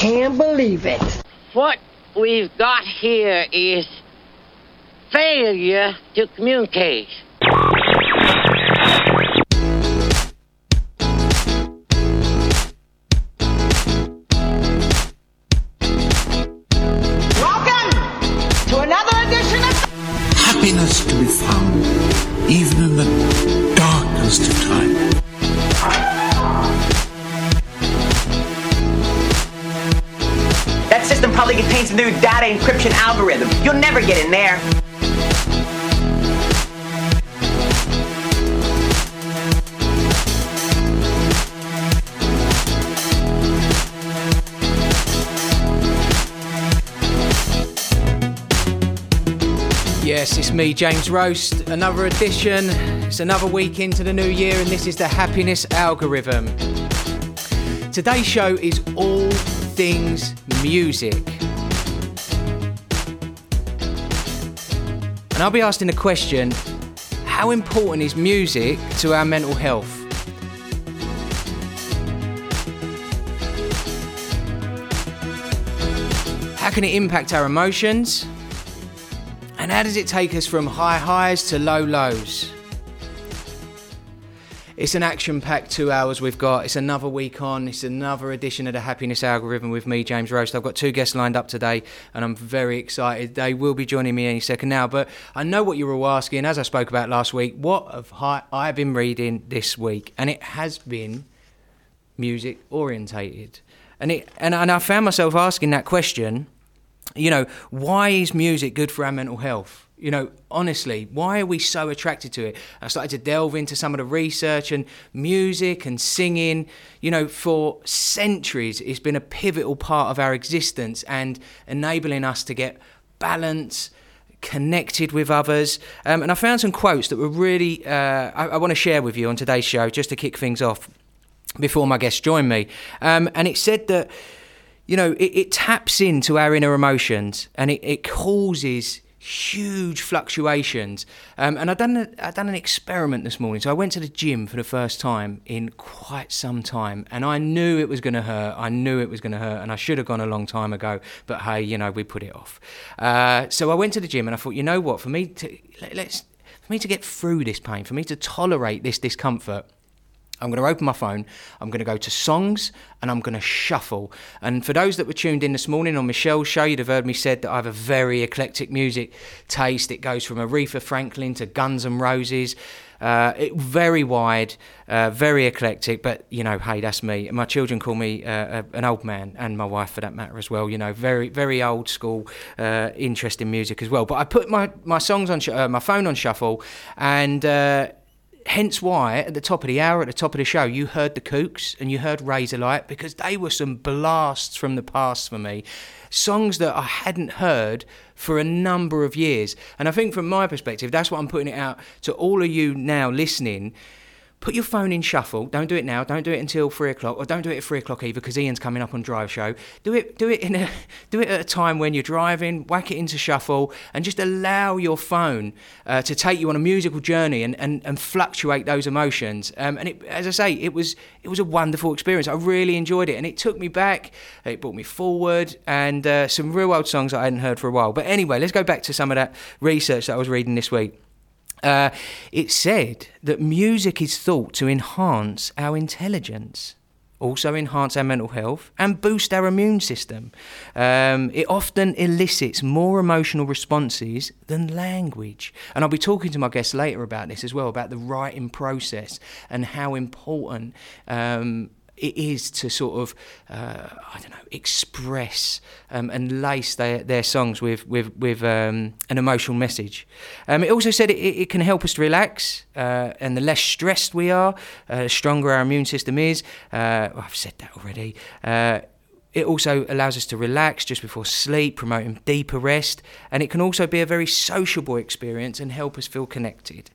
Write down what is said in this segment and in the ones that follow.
can't believe it. What we've got here is failure to communicate. Data encryption algorithm. You'll never get in there. Yes, it's me, James Rose. Another edition. It's another week into the new year, and this is the happiness algorithm. Today's show is all things music. And I'll be asking the question how important is music to our mental health? How can it impact our emotions? And how does it take us from high highs to low lows? It's an action packed two hours we've got. It's another week on. It's another edition of the Happiness Algorithm with me, James Rose. I've got two guests lined up today and I'm very excited. They will be joining me any second now. But I know what you were all asking, as I spoke about last week. What have I, been reading this week? And it has been music orientated. And, it, and, and I found myself asking that question you know, why is music good for our mental health? You know, honestly, why are we so attracted to it? I started to delve into some of the research and music and singing. You know, for centuries, it's been a pivotal part of our existence and enabling us to get balance, connected with others. Um, and I found some quotes that were really, uh, I, I want to share with you on today's show just to kick things off before my guests join me. Um, and it said that you know, it, it taps into our inner emotions and it, it causes huge fluctuations. Um, and I done a, I done an experiment this morning. So I went to the gym for the first time in quite some time, and I knew it was going to hurt. I knew it was going to hurt, and I should have gone a long time ago. But hey, you know, we put it off. Uh, so I went to the gym, and I thought, you know what? For me to let, let's for me to get through this pain, for me to tolerate this discomfort. I'm going to open my phone, I'm going to go to songs, and I'm going to shuffle. And for those that were tuned in this morning on Michelle's show, you'd have heard me said that I have a very eclectic music taste. It goes from Aretha Franklin to Guns N' Roses. Uh, it, very wide, uh, very eclectic, but you know, hey, that's me. My children call me uh, an old man, and my wife for that matter as well. You know, very, very old school, uh, interesting music as well. But I put my my songs on sh- uh, my phone on shuffle, and uh, hence why at the top of the hour, at the top of the show, you heard the Kooks and you heard Razorlight because they were some blasts from the past for me. Songs that I hadn't heard for a number of years. And I think from my perspective, that's what I'm putting it out to all of you now listening. Put your phone in shuffle. Don't do it now. Don't do it until three o'clock, or don't do it at three o'clock either, because Ian's coming up on Drive Show. Do it. Do it in a. Do it at a time when you're driving. Whack it into shuffle, and just allow your phone uh, to take you on a musical journey and, and, and fluctuate those emotions. Um, and it, as I say, it was it was a wonderful experience. I really enjoyed it, and it took me back. It brought me forward, and uh, some real old songs I hadn't heard for a while. But anyway, let's go back to some of that research that I was reading this week. Uh, it said that music is thought to enhance our intelligence, also enhance our mental health, and boost our immune system. Um, it often elicits more emotional responses than language. And I'll be talking to my guests later about this as well, about the writing process and how important. Um, it is to sort of, uh, I don't know, express um, and lace their, their songs with with, with um, an emotional message. Um, it also said it, it can help us to relax, uh, and the less stressed we are, uh, the stronger our immune system is. Uh, I've said that already. It also allows us to relax just before sleep, promoting deeper rest, and it can also be a very sociable experience and help us feel connected.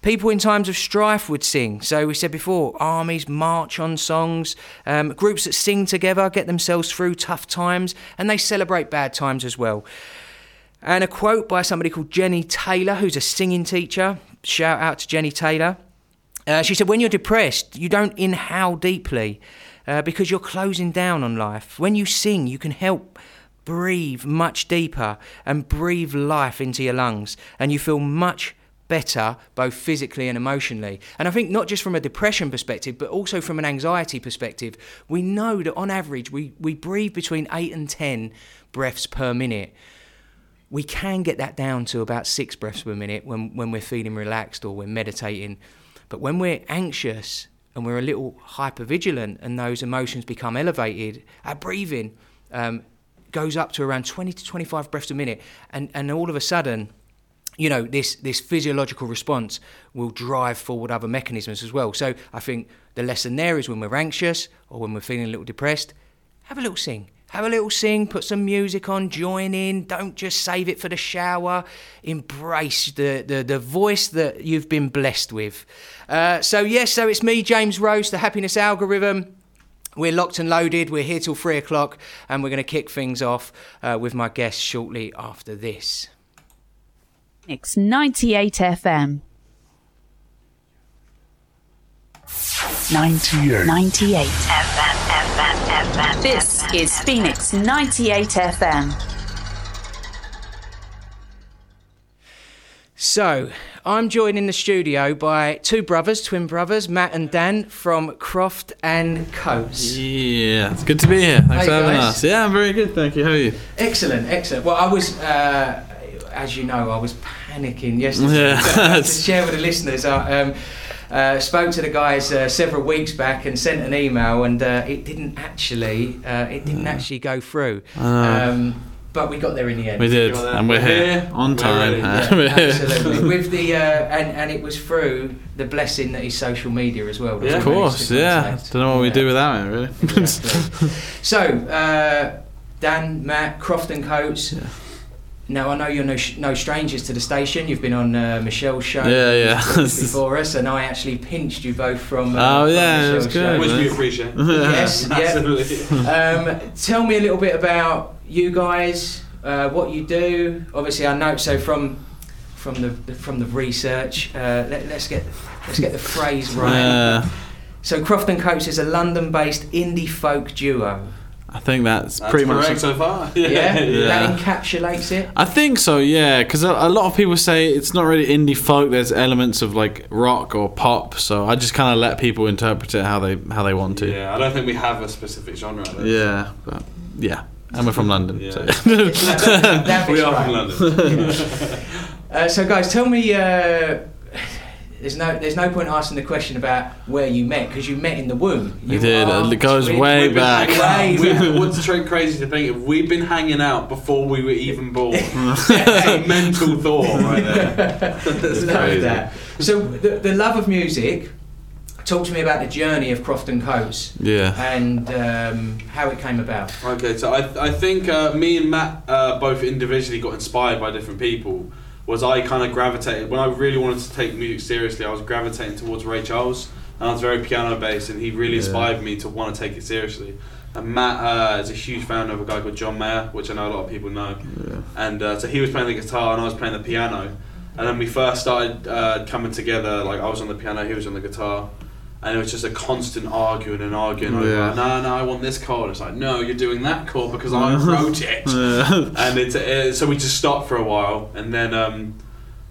People in times of strife would sing. So we said before, armies march on songs, um, groups that sing together get themselves through tough times, and they celebrate bad times as well. And a quote by somebody called Jenny Taylor, who's a singing teacher. Shout out to Jenny Taylor. Uh, she said, When you're depressed, you don't inhale deeply. Uh, because you're closing down on life. When you sing, you can help breathe much deeper and breathe life into your lungs, and you feel much better both physically and emotionally. And I think not just from a depression perspective, but also from an anxiety perspective, we know that on average we, we breathe between 8 and 10 breaths per minute. We can get that down to about six breaths per minute when, when we're feeling relaxed or we're meditating. But when we're anxious and we're a little hyper vigilant and those emotions become elevated, our breathing um, goes up to around 20 to 25 breaths a minute. And, and all of a sudden, you know, this, this physiological response will drive forward other mechanisms as well. So I think the lesson there is when we're anxious or when we're feeling a little depressed, have a little sing. Have a little sing, put some music on, join in. Don't just save it for the shower. Embrace the, the, the voice that you've been blessed with. Uh, so, yes, so it's me, James Rose, the happiness algorithm. We're locked and loaded. We're here till three o'clock, and we're going to kick things off uh, with my guest shortly after this. Mix 98 FM. 98. 98 This is Phoenix 98 FM. So, I'm joined in the studio by two brothers, twin brothers, Matt and Dan from Croft and Cotes. Yeah, it's good to be here. Thanks Hey, for having guys. us. Yeah, I'm very good, thank you. How are you? Excellent, excellent. Well, I was, uh, as you know, I was panicking yesterday Yeah. to share with the listeners. I um, uh, spoke to the guys uh, several weeks back and sent an email, and uh, it didn't actually, uh, it didn't actually go through. Um, but we got there in the end. We did, and we're We're here here. on We're time. ready. Yeah, absolutely. With the uh, and and it was through the blessing that is social media as well. Yeah. Of course, yeah. contact. Don't know what we Yeah. do without it, really. Exactly. so, uh, Dan, Matt, Croft and Cotes. Now I know you're no, sh- no strangers to the station. You've been on uh, Michelle's show Yeah, yeah. before us, and I actually pinched you both from. Uh, Oh, from yeah, it was Michelle's good. show. Which we appreciate. Yes, yeah. Absolutely. Um, tell me a little bit about you guys, uh, what you do. Obviously, I know. So from from the from the research, uh, let, let's get let's get the phrase right. Yeah, So Croft and Cotes is a London-based indie folk duo. I think that's, That's pretty correct much. so far. Yeah, Yeah. that encapsulates it. I think so, yeah, because a, a lot of people say it's not really indie folk. There's elements of like rock or pop, so I just kind of let people interpret it how they how they want to. Yeah, I don't think we have a specific genre. Though. Yeah, but yeah, and we're from London. Yeah. So. That- that We are right. from London. Uh, so, guys, tell me. Uh, there's no there's no point asking the question about where you met because you met in the womb. We You did. It goes twin- way We've back. hanging out. Way We- What's tra- crazy to think of? We've been hanging out before we were even born. That's a mental thought right there. Love crazy. that. So the, the love of music. Talk to me about the journey of Croft and Cotes yeah. and um, how it came about. Okay, so I, I think uh, me and Matt uh, both individually got inspired by different people. Was I kind of gravitated when I really wanted to take music seriously? I was gravitating towards Ray Charles, and I was very piano based, and he really Yeah. inspired me to want to take it seriously. And Matt uh, is a huge fan of a guy called John Mayer, which I know a lot of people know. Yeah. And uh, so he was playing the guitar, and I was playing the piano. And then we first started uh, coming together. Like I was on the piano, he was on the guitar, and it was just a constant arguing and arguing. Yeah. no, no, I want this chord. It's like, no, you're doing that chord because I wrote it. Yeah. And it, uh, so we just stopped for a while, and then um,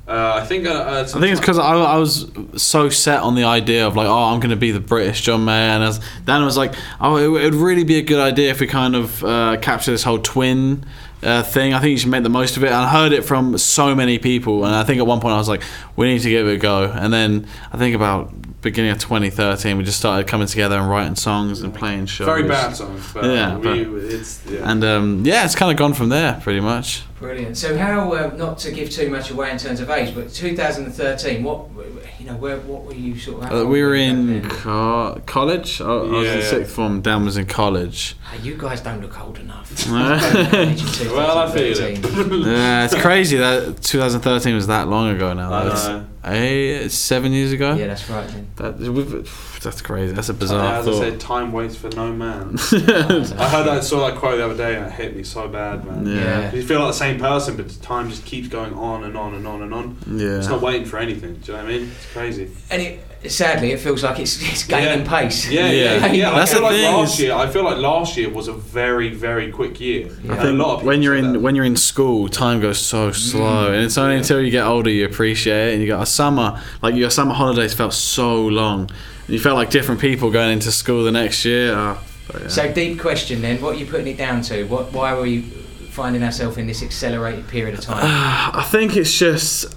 uh, I think uh, uh, I think it's because I, I was so set on the idea of like, oh, I'm going to be the British John Mayer, and as Dan was like, oh, it would really be a good idea if we kind of uh, capture this whole twin uh, thing. I think you should make the most of it. And I heard it from so many people, and I think at one point I was like, we need to give it a go. And then I think about beginning of 2013, we just started coming together and writing songs and playing shows. very bad songs, but Yeah, we, but- it's yeah. And um, yeah, it's kind of gone from there, pretty much. Brilliant. So, how uh, not to give too much away in terms of age, but 2013. What you know, where what were you sort of? Uh, we were were you back in co- college. I, I was in yeah. sixth form. Dan was in college. Ah, you guys don't look old enough. well, I feel it. Yeah, it's crazy that 2013 was that long ago now. I That's know. eh, seven years ago. Yeah, that's right. Then. That, we've- that's crazy. That's a bizarre as I thought. said, time waits for no man. I heard that, saw that quote the other day, and it hit me so bad, man. Yeah. Yeah. You feel like the same same person, but time just keeps going on and on and on and on. Yeah. It's not waiting for anything. Do you know what I mean? It's crazy. And it, sadly, it feels like it's, it's gaining Yeah. pace. Yeah, Yeah. yeah, yeah. That's I feel the like thing last year. I feel like last year was a very, very quick year. Yeah. I think a lot of when you're in that. when you're in school, time goes so slow, and it's only until you get older you appreciate it. And you got a summer, like your summer holidays felt so long. You felt like different people going into school the next year. Oh, but yeah. So deep question then. What are you putting it down to? What? Why were we finding ourselves in this accelerated period of time? I think it's just.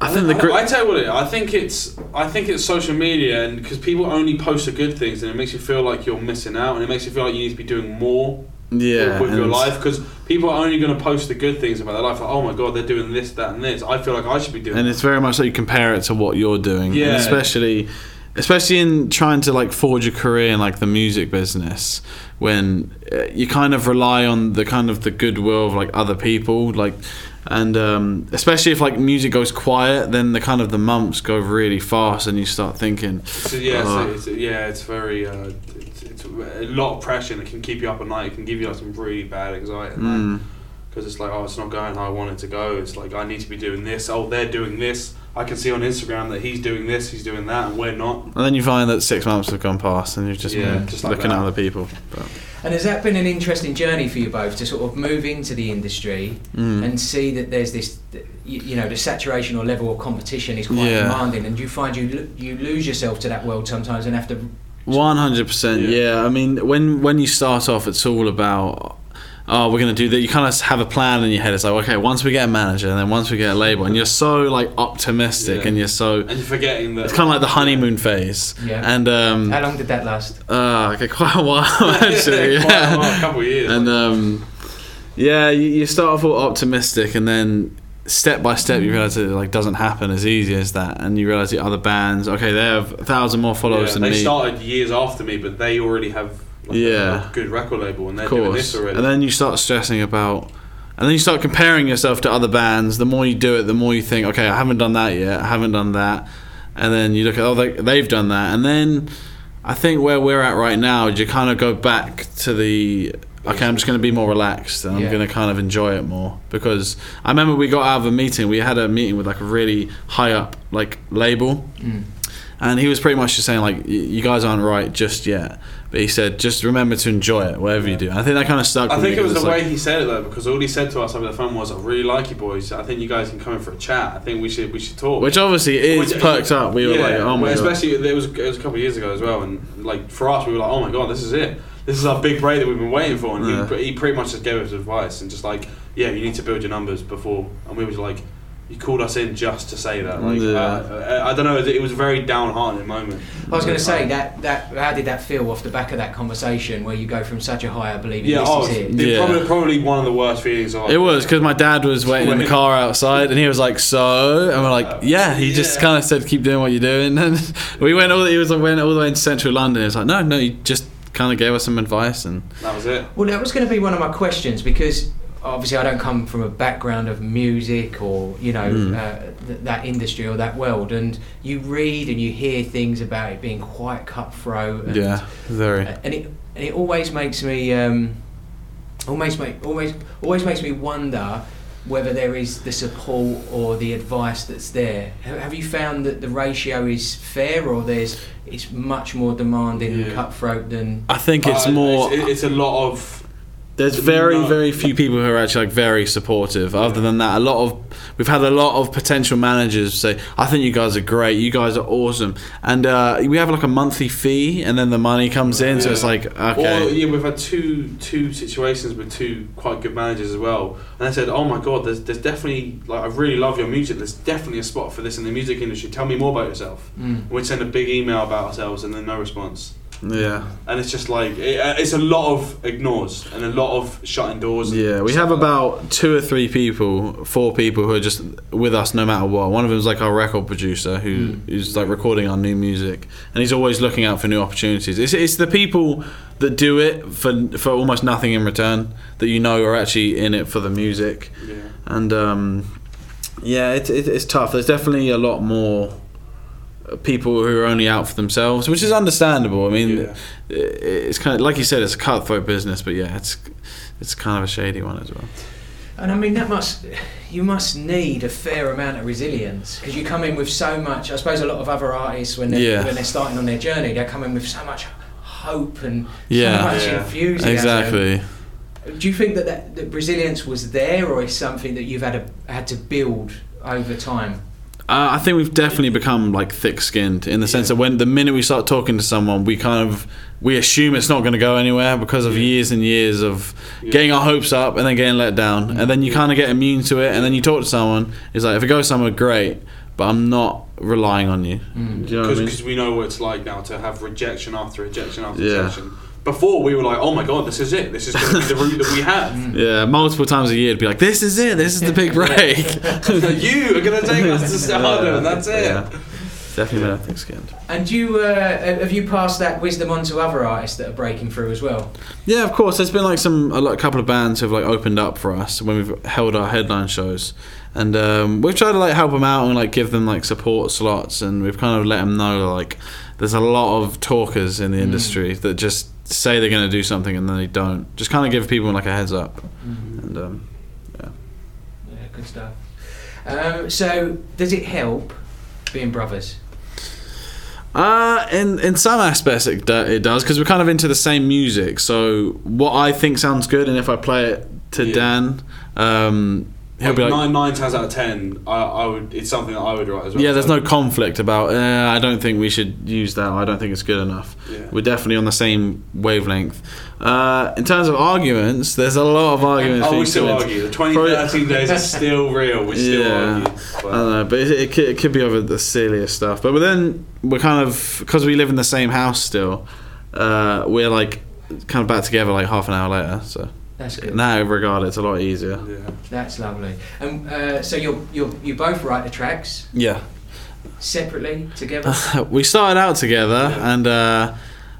I think the gr- I tell you what it. I think it's. I think it's social media, and because people only post the good things, and it makes you feel like you're missing out, and it makes you feel like you need to be doing more yeah with your life. Because people are only going to post the good things about their life. Like, oh my god, they're doing this, that, and this. I feel like I should be doing. and it's very much like you compare it to what you're doing and especially especially in trying to like forge a career in like the music business when uh, you kind of rely on the kind of the goodwill of like other people like and um, especially if like music goes quiet then the kind of the months go really fast and you start thinking So, yeah, Oh. so it's, yeah, it's very. Uh, it's, it's a lot of pressure and it can keep you up at night. It can give you like some really bad anxiety mm, because it's like oh it's not going how I want it to go it's like I need to be doing this oh they're doing this I can see on Instagram that he's doing this he's doing that and we're not and then you find that six months have gone past and you've just Yeah, been just like looking at other people but, And has that been an interesting journey for you both to sort of move into the industry Mm. and see that there's this, you, you know, the saturation or level of competition is quite Yeah. demanding, and you find you you lose yourself to that world sometimes and have to. One hundred percent, Yeah. yeah. I mean, when when you start off, it's all about. Oh, we're gonna do that. You kind of have a plan in your head. It's like, okay, once we get a manager, and then once we get a label, and you're so like optimistic, Yeah. and you're so. and you're forgetting that It's kind of like the honeymoon phase, Yeah. and um, How long did that last? uh, okay, quite a while actually. Quite a yeah. while, a couple of years and um, yeah, you, you start off all optimistic, and then step by step you realize it like doesn't happen as easy as that, and you realize the other bands, okay, they have a thousand more followers yeah, than they me. They started years after me but they already have like, Yeah. a, good record label and they're of doing course. this already And then you start stressing about, and then you start comparing yourself to other bands. The more you do it, the more you think, okay, I haven't done that yet. I haven't done that. And then you look at, oh, they, they've done that. And then I think where we're at right now, is you kind of go back to the, okay, I'm just going to be more relaxed and I'm going to kind of enjoy it more. Because I remember we got out of a meeting, we had a meeting with like a really high up like label mm. And he was pretty much just saying like you guys aren't right just yet but he said just remember to enjoy it whatever you do and i think that kind of stuck I think it was the way like- he said it though, because all he said to us over the phone was, "I really like you boys. I think you guys can come in for a chat. I think we should we should talk." which obviously is Which- perked up we were like oh my well, god especially it was it was a couple of years ago as well, and like for us, we were like, "Oh my god, this is it. This is our big break that we've been waiting for." And Yeah. he, he pretty much just gave us advice and just like, "Yeah, you need to build your numbers before." And we were like, "You called us in just to say that." Like, Yeah. uh, I, I don't know. It was a very downhearted moment. I was going to say that that how did that feel off the back of that conversation where you go from such a high, I believe Yeah, this oh, is it. Yeah. probably, probably one of the worst feelings of it was because my dad was waiting in the car outside and he was like so and we're like yeah he just Yeah. kind of said keep doing what you're doing and we went all he was went all the way into central london he was like no no he just kind of gave us some advice and That was it. Well, that was going to be one of my questions because obviously I don't come from a background of music or you know Mm. uh, th- that industry or that world, and you read and you hear things about it being quite cutthroat. And, yeah very and it and it always makes me um, always make always always makes me wonder whether there is the support or the advice that's there. Have you found that the ratio is fair, or there's it's much more demanding and cutthroat than i think it's Uh, more It's, it's a lot of. There's very, very few people who are actually like very supportive. Other than that, a lot of we've had a lot of potential managers say, "I think you guys are great. You guys are awesome," and uh, we have like a monthly fee, and then the money comes in. So it's like, okay, Or, yeah, we've had two two situations with two quite good managers as well, and I said, "Oh my god, there's there's definitely like I really love your music. There's definitely a spot for this in the music industry. Tell me more about yourself." Mm. We'd send a big email about ourselves, and then no response. Yeah, And it's just like it, uh, it's a lot of ignores and a lot of shutting doors. yeah. We have about two or three people, four people who are just with us no matter what. One of them is like our record producer who is like recording our new music, and he's always looking out for new opportunities. It's it's the people that do it for for almost nothing in return that you know are actually in it for the music. Yeah. and um, yeah, it, it, it's tough. There's definitely a lot more people who are only out for themselves, which is understandable. I mean, Yeah. it's kind of like you said, it's a cutthroat business, but yeah, it's it's kind of a shady one as well. And I mean, that must, you must need a fair amount of resilience because you come in with so much. I suppose a lot of other artists, when they're, Yeah. when they're starting on their journey, they come in with so much hope and Yeah. so much Yeah. enthusiasm. Exactly. Do you think that, that, that resilience was there, or is something that you've had to, had to build over time? Uh, I think we've definitely become like thick-skinned in the sense that when the minute we start talking to someone, we kind of we assume it's not going to go anywhere because of years and years of getting our hopes up and then getting let down, and then you kind of get immune to it, and then you talk to someone. It's like if it goes somewhere, great, but I'm not relying on you. Mm. You know I because mean? we know what it's like now to have rejection after rejection after Yeah. rejection. Before we were like, oh my god, this is it. This is going to be the route that we have. Yeah, multiple times a year, it'd be like, "This is it. This is the big break." you are going to take us to stardom, and that's it. Yeah. Definitely been thick-skinned. And you uh, have you passed that wisdom on to other artists that are breaking through as well? Yeah, of course. There's been like some a, lot, a couple of bands who've like opened up for us when we've held our headline shows, and um, we've tried to like help them out and like give them like support slots, and we've kind of let them know like there's a lot of talkers in the industry that just say they're going to do something and then they don't. Just kind of give people like a heads up, and um, Yeah, good stuff. Um, so, does it help being brothers? Uh, in in some aspects it, do, it does because we're kind of into the same music. So what I think sounds good, and if I play it to Yeah. Dan, um, he'll Like be like, nine, nine times out of ten, I, I would. It's something that I would write as well. yeah, there's no conflict about. Uh, I don't think we should use that. I don't think it's good enough. Yeah. We're definitely on the same wavelength. Uh, in terms of arguments, there's a lot of arguments. Oh, we still argue. The 2013 days is still real. We still Yeah. argue. I But don't know, but it, it, could, it could be over the silliest stuff. But then we're kind of because we live in the same house still. Uh, we're like kind of back together like half an hour later. So That's good. in that regard, it's a lot easier. yeah. That's lovely. And uh, so you you you both write the tracks Yeah, separately together. we started out together, and uh,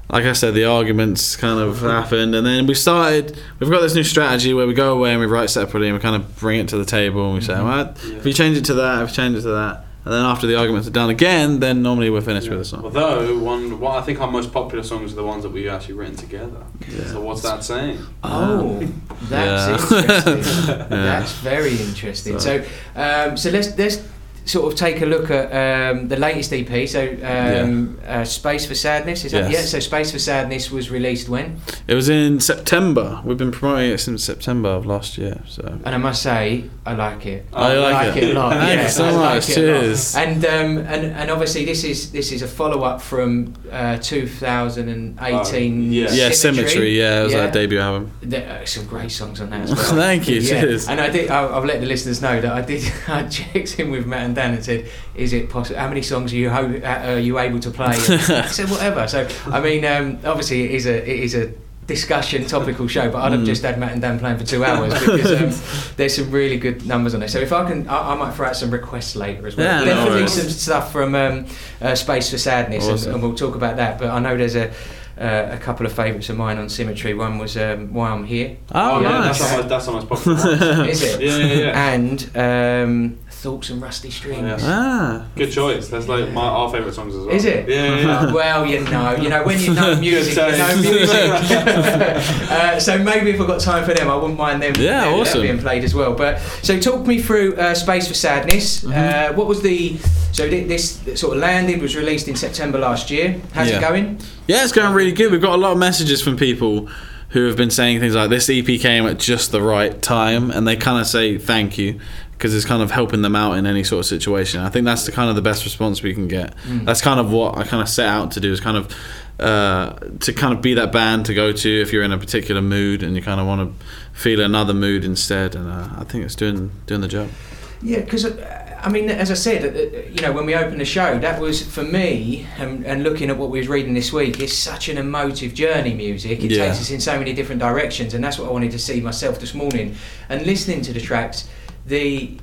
like I said, the arguments kind of happened, and then we started. We've got this new strategy where we go away and we write separately, and we kind of bring it to the table, and we say, "Well, if you change it to that, if you change it to that." And then after the arguments are done again, then normally we're finished with the song. Although one, one, I think our most popular songs are the ones that we've actually written together. So what's that saying? Oh, that's Yeah. interesting. That's very interesting. So, um, so let's let's sort of take a look at um, the latest EP. So, um, uh, Space for Sadness is that Yes. yeah? So, Space for Sadness was released when? It was in September. We've been promoting it since September of last year. So And I must say, I like it. I like it. a lot. Thank yeah, you so I like much. it a lot. Cheers. And um, and and obviously this is this is a follow up from uh, 2018. Oh, yeah. yeah, Symmetry. Yeah, it was our debut album. There are some great songs on that as well. Thank you, Yeah. cheers. And I did. I'll, I'll let the listeners know that I did. I checked in with Matt and Dan and said, "Is it possible? How many songs are you ho- uh, are you able to play?" I said, "Whatever." So I mean, um, obviously, it is a it is a discussion topical show, but I'd Mm. have just had Matt and Dan playing for two hours because um, there's some really good numbers on there. So if I can, I, I might throw out some requests later as well. Yeah, Definitely worries. some stuff from um, uh, Space for Sadness, and, and we'll talk about that. But I know there's a. Uh, a couple of favourites of mine on Symmetry. One was um, Why I'm Here. Oh, yeah, nice. that's our most, that's our most popular. Is it? Yeah, yeah, yeah. And um, Thoughts and Rusty Strings. Oh, yeah. Ah, Good choice. That's like my our favourite songs as well. Is it? Yeah, yeah. yeah. Uh, well, you know, you know when you know music, you know music. uh, so maybe if I've got time for them, I wouldn't mind them, Yeah, them awesome. being played as well. But so talk me through uh, Space for Sadness. Mm-hmm. Uh, what was the so this sort of landed was released in September last year. How's Yeah. it going? yeah, it's going really good. We've got a lot of messages from people who have been saying things like this EP came at just the right time, and they kind of say thank you because it's kind of helping them out in any sort of situation. I think that's the kind of the best response we can get. That's kind of what I kind of set out to do is kind of uh, to kind of be that band to go to if you're in a particular mood and you kind of want to feel another mood instead. And uh, I think it's doing doing the job. Yeah, because I mean, as I said, uh, you know, when we opened the show, that was for me, and, and looking at what we was reading this week, it's such an emotive journey. Music, it Yeah. takes us in so many different directions, and that's what I wanted to see myself this morning. And listening to the tracks, the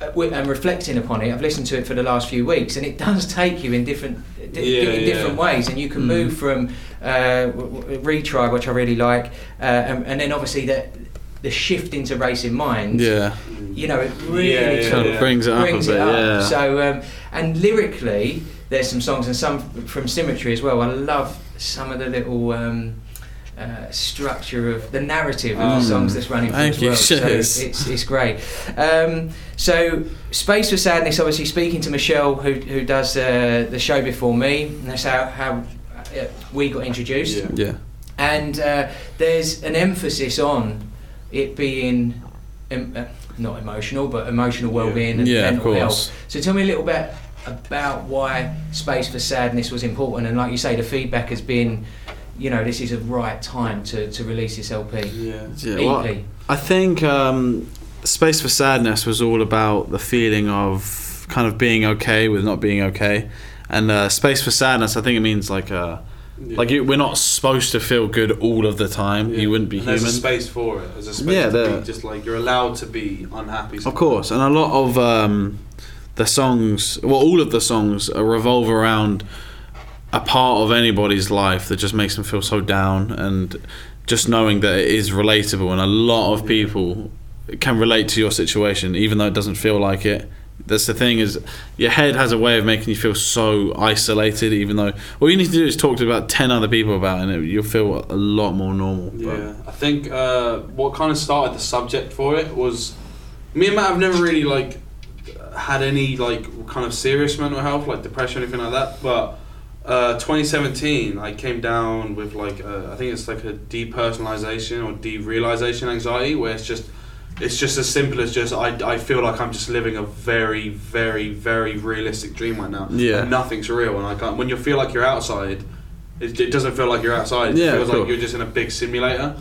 uh, and reflecting upon it, I've listened to it for the last few weeks, and it does take you in different, di- Yeah, in yeah. different ways, and you can move from uh, retry, which I really like, uh, and, and then obviously the the shift into racing minds Yeah, you know, it really Yeah, yeah, kind yeah. of brings it up brings a it bit. up. Yeah. So, um, and lyrically, there's some songs and some from Symmetry as well. I love some of the little um, uh, structure of the narrative of the songs that's running through Thank as you, well. So it's, it's great. Um, so, Space for Sadness, obviously speaking to Michelle, who, who does uh, the show before me, and that's how, how uh, we got introduced. Yeah. Yeah. And uh, there's an emphasis on it being em- uh, not emotional, but emotional well-being and Yeah, of mental course. health. So tell me a little bit about why Space for Sadness was important, and like you say, the feedback has been, you know, this is a right time to, to release this LP. Yeah. Yeah, EP. well, I think um, Space for Sadness was all about the feeling of kind of being okay with not being okay. And uh, Space for Sadness, I think it means like uh, like you, we're not supposed to feel good all of the time. You wouldn't be and human. There's a space for it. There's a space Yeah, to be just like you're allowed to be unhappy. Of course, and a lot of um, the songs, well, all of the songs revolve around a part of anybody's life that just makes them feel so down, and just knowing that it is relatable, and a lot of people can relate to your situation, even though it doesn't feel like it. That's the thing is, your head has a way of making you feel so isolated. Even though all you need to do is talk to about ten other people about it, and it, you'll feel a lot more normal. But- Yeah, I think uh, what kind of started the subject for it was me and Matt have never really like had any like kind of serious mental health, like depression, or anything like that. But uh, 2017, I came down with like a, I think it's like a depersonalization or derealization anxiety, where it's just it's just as simple as just I, I feel like I'm just living a very very very realistic dream right now. Yeah. And nothing's real, and I can't. When you feel like you're outside, it, it doesn't feel like you're outside. It Yeah, feels like you're just in a big simulator.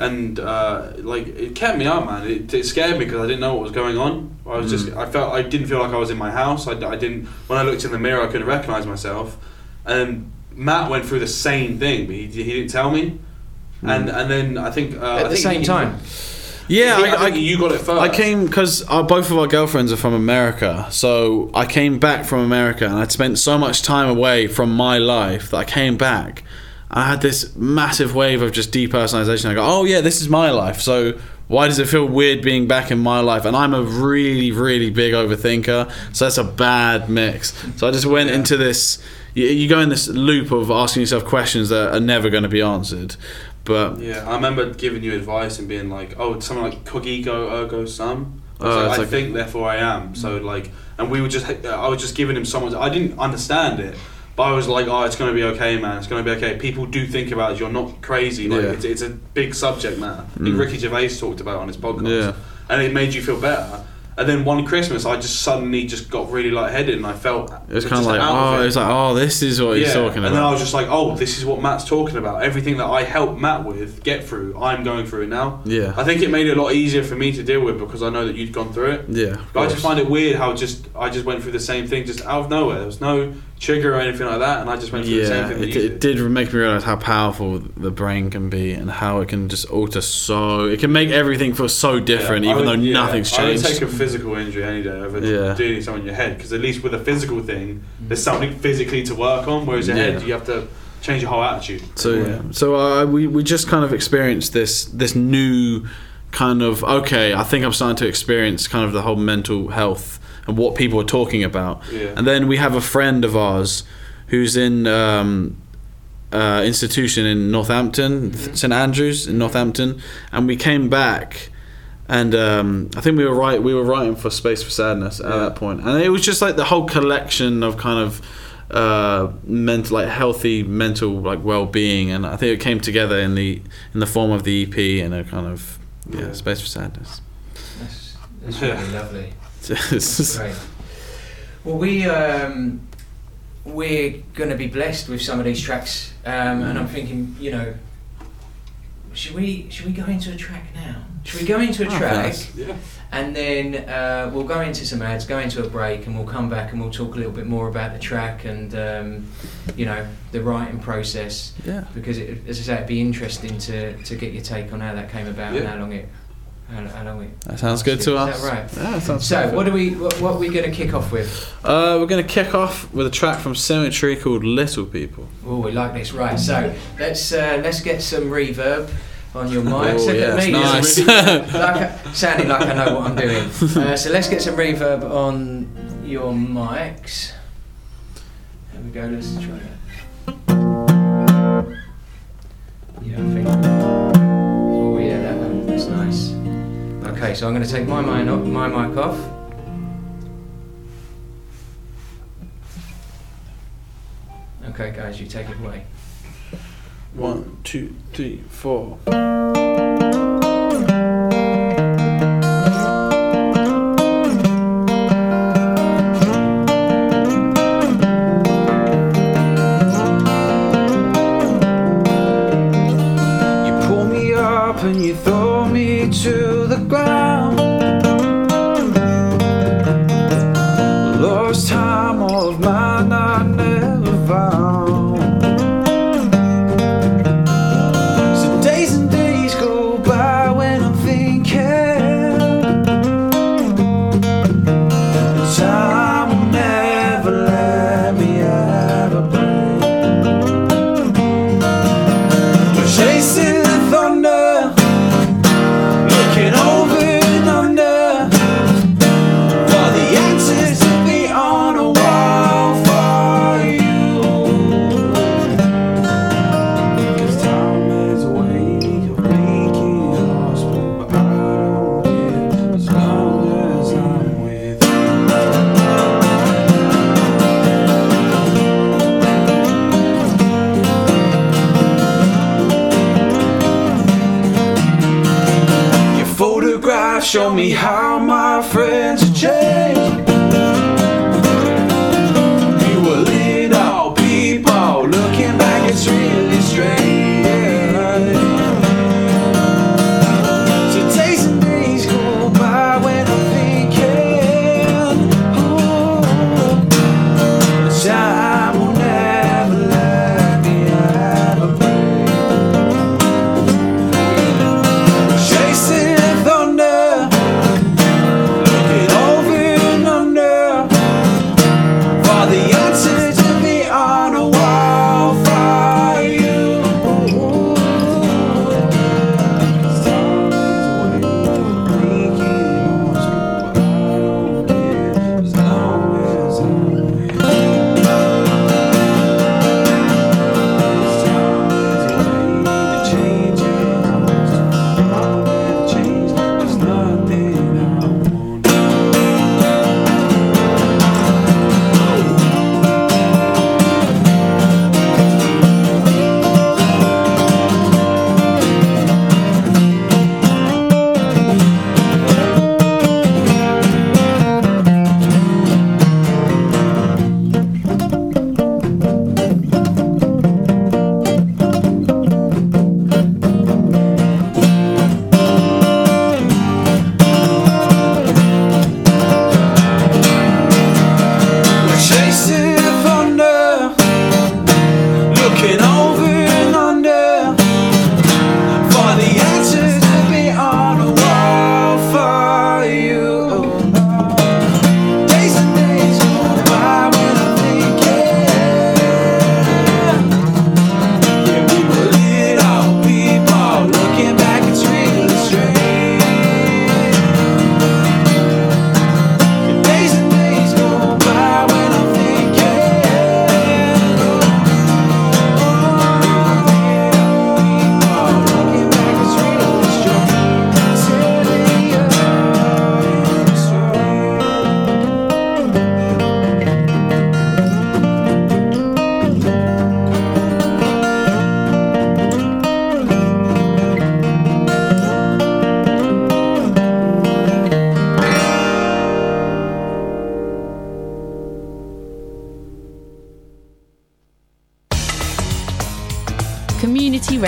And uh, like it kept me up, man. It, it scared me because I didn't know what was going on. I was just, I felt, I didn't feel like I was in my house. I, I didn't. When I looked in the mirror, I couldn't recognize myself. And Matt went through the same thing, but he, he didn't tell me. And and then I think uh, I At the think same he- time. Yeah, I, I, I, you got it first. I came because uh, both of our girlfriends are from America, so I came back from America, and I'd spent so much time away from my life that I came back. I had this massive wave of just depersonalization. I go, oh yeah, this is my life. So why does it feel weird being back in my life? And I'm a really, really big overthinker, so that's a bad mix. So I just went into this. You, you go in this loop of asking yourself questions that are never going to be answered. But Yeah, I remember giving you advice and being like, "Oh, it's something like cogito ergo sum." I, Oh, like, I like- think, therefore I am. So like, and we were just, I was just giving him someone. I didn't understand it, but I was like, "Oh, it's gonna be okay, man. It's gonna be okay." People do think about it. You're not crazy. Like, Yeah. it's, it's a big subject matter. Mm. Ricky Gervais talked about it on his podcast, Yeah. and it made you feel better. And then one Christmas, I just suddenly just got really lightheaded, and I felt it was kind of like, oh, it. it was like, oh, this is what he's talking about. and then I was just like, oh, this is what Matt's talking about. Everything that I helped Matt with get through, I'm going through it now. Yeah. I think it made it a lot easier for me to deal with because I know that you'd gone through it. Yeah, But I just find it weird how just I just went through the same thing just out of nowhere. There was no trigger or anything like that, and I just went through the same thing that it, you it did. did make me realize how powerful the brain can be and how it can just alter so. It can make everything feel so different, Yeah, even would- though yeah, nothing's changed. I would changed. take a physical injury any day over Yeah. doing something in your head because at least with a physical thing, there's something physically to work on. Whereas your Yeah. head, you have to change your whole attitude. So yeah, so uh, we we just kind of experienced this this new kind of okay. I think I'm starting to experience kind of the whole mental health and what people are talking about. Yeah. And then we have a friend of ours who's in um, uh, institution in Northampton, St Andrews in Northampton, and we came back. And um, I think we were right. We were writing for Space for Sadness at that point, and it was just like the whole collection of kind of uh, mental, like healthy mental, like well-being, and I think it came together in the in the form of the EP and a kind of yeah, Yeah. Space for Sadness. That's, that's really lovely. It's- Great. Well, we um, we're going to be blessed with some of these tracks, um, and I'm thinking, you know, should we should we go into a track now? Should we go into a Oh, track, nice. Yeah. and then uh, we'll go into some ads, go into a break, and we'll come back and we'll talk a little bit more about the track and um, you know the writing process. Yeah. Because it, as I say, it'd be interesting to, to get your take on how that came about and how long it that sounds good to us. Is that right? Yeah, sounds so, perfect. what are we? What, what are we going to kick off with? Uh, we're going to kick off with a track from Symmetry called "Little People." Oh, we like this, right? So let's uh, let's get some reverb on your mic. Oh, yeah, nice. like, sounding like I know what I'm doing. Uh, so let's get some reverb on your mics. There we go. Let's try it. Yeah, I think. Okay, so I'm going to take my mic off. My mic off. Okay, guys, you take it away. One, two, three, four.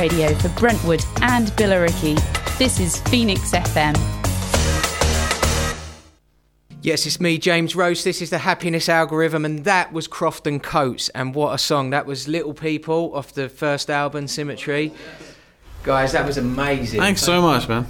radio for Brentwood and Billericay. This is Phoenix FM. Yes, it's me, James Rose. This is the Happiness Algorithm, and that was Croft and Cotes. And what a song! That was Little People off the first album, Symmetry. Guys, that was amazing. Thanks so much, man.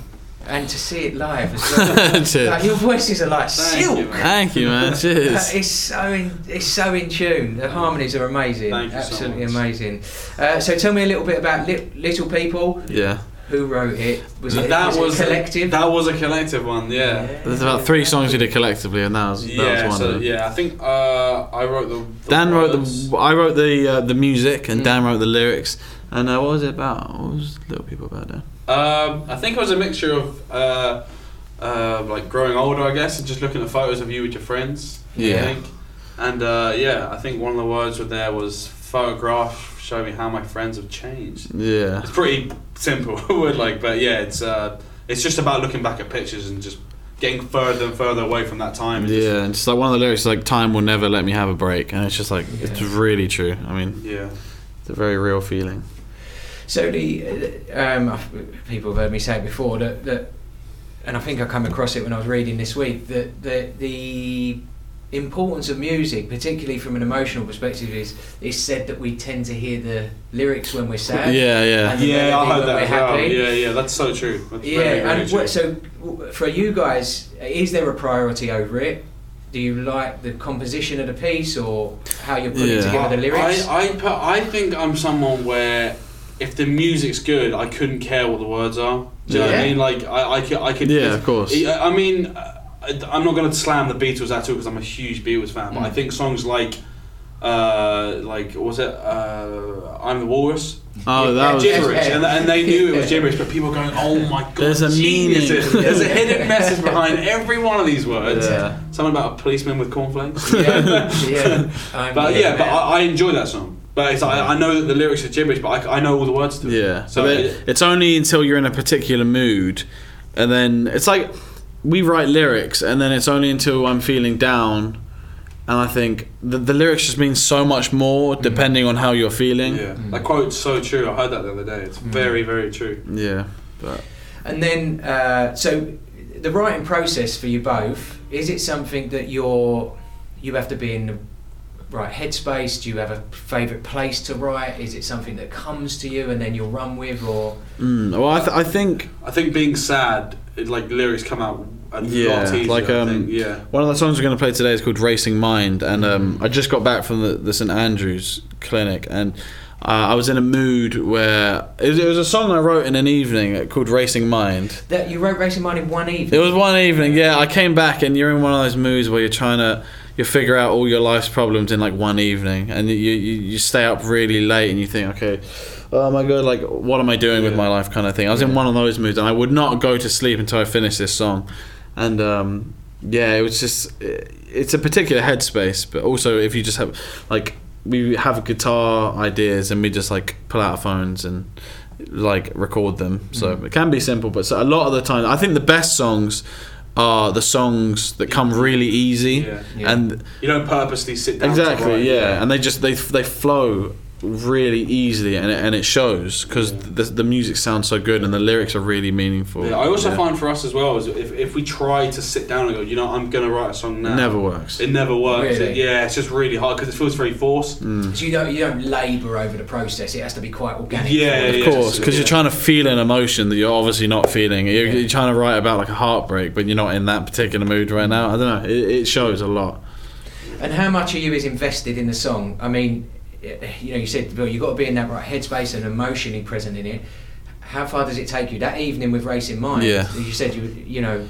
And to see it live as well. like, your voices are like Thank silk. You, Thank you, man. Cheers. it's so in, it's so in tune. The harmonies are amazing. Absolutely so amazing. Uh, so tell me a little bit about li- Little People. Yeah. Who wrote it? Was it, that was, was a collective? A, that was a collective one. Yeah. yeah. There's about three songs you did collectively, and that was that yeah. Was so, yeah, I think uh, I wrote the. the Dan words. wrote the. I wrote the uh, the music, and mm. Dan wrote the lyrics. And uh, what was it about? What was Little People about, Dan? Um, I think it was a mixture of. Uh, uh like growing older, I guess, and just looking at photos of you with your friends. Yeah. And uh, yeah, I think one of the words with there was photograph Show me how my friends have changed. Yeah. It's pretty simple, word like, but yeah, it's uh, it's just about looking back at pictures and just getting further and further away from that time. and just- Yeah, and just like one of the lyrics is like "Time will never let me have a break," and it's just like it's really true. I mean, yeah. it's a very real feeling. So the um, people have heard me say it before that, that and I think I come across it when I was reading this week that the the importance of music, particularly from an emotional perspective, is is said that we tend to hear the lyrics when we're sad. Yeah, yeah. and Yeah, I heard when that we're happy. Yeah, yeah, that's so true. That's Yeah, very, very and true. so for you guys, is there a priority over it? Do you like the composition of the piece or how you're putting Yeah. together the lyrics? I, I, I think I'm someone where if the music's good, I couldn't care what the words are. Do you know what I mean? Like I, I could, I could. Yeah, of course. I I mean, I- I'm not going to slam the Beatles at all because I'm a huge Beatles fan. But I Mm. think songs like, uh, like what was it? Uh, I'm the Walrus. Oh, that was gibberish, and, and they knew it was gibberish, but people were going, "Oh my god!" There's a geniuses." meaning. There's a hidden message behind every one of these words. Yeah. Something about a policeman with cornflakes. yeah, yeah. I'm But yeah, but. I, I enjoy that song. But it's, I, I know that the lyrics are gibberish, but I, I know all the words to it. Yeah. So So it- it's only until you're in a particular mood, and then it's like we write lyrics, and then it's only until I'm feeling down, and I think the, the lyrics just mean so much more depending on how you're feeling. yeah, that quote's so true. I heard that the other day. It's very, very true. Yeah. But And then, uh, so the writing process for you both is it something that you're you have to be in the right headspace? Do you have a favourite place to write? Is it something that comes to you and then you'll run with, or mm, well, I, th- I think I think being sad, it, like lyrics come out a Yeah, lot easier. like, um, yeah. One of the songs we're going to play today is called Racing Mind, and um, I just got back from the, the St Andrews clinic, and uh, I was in a mood where it was, it was a song I wrote in an evening called Racing Mind. that you wrote Racing Mind in one evening. It was one evening, yeah. I came back, and you're in one of those moods where you're trying to you figure out all your life's problems in like one evening, and you you, you stay up really late, and you think, okay. Oh my god! Like, what am I doing with my life? Kind of thing. I was in one of those moods, and I would not go to sleep until I finished this song. And um, yeah, it was just it's a particular headspace, but also if you just have like we have guitar ideas and we just like pull out our phones and like record them. So Mm. it can be simple, but so a lot of the time, I think the best songs are the songs that come really easy Yeah. Yeah. and You don't purposely sit down. to exactly write, yeah. and they just they they flow really easily and it, and it shows because the, the music sounds so good and the lyrics are really meaningful. Yeah, I also Yeah. find for us as well is if, if we try to sit down and go, you know, I'm gonna write a song now. It never works. It never works. Really? It- yeah, it's just really hard because it feels very forced. Mm. So you don't you don't labour over the process. It has to be quite organic. Yeah, Of yeah, course, because yeah. you're trying to feel an emotion that you're obviously not feeling. You're, Yeah. you're trying to write about like a heartbreak, but you're not in that particular mood right now. I don't know. It, it shows a lot. And how much of you is invested in the song? I mean, Eh, you know, you said well, you've got to be in that right headspace and emotionally present in it. How far does it take you? That evening with Racing Mind, Yeah. you said you you know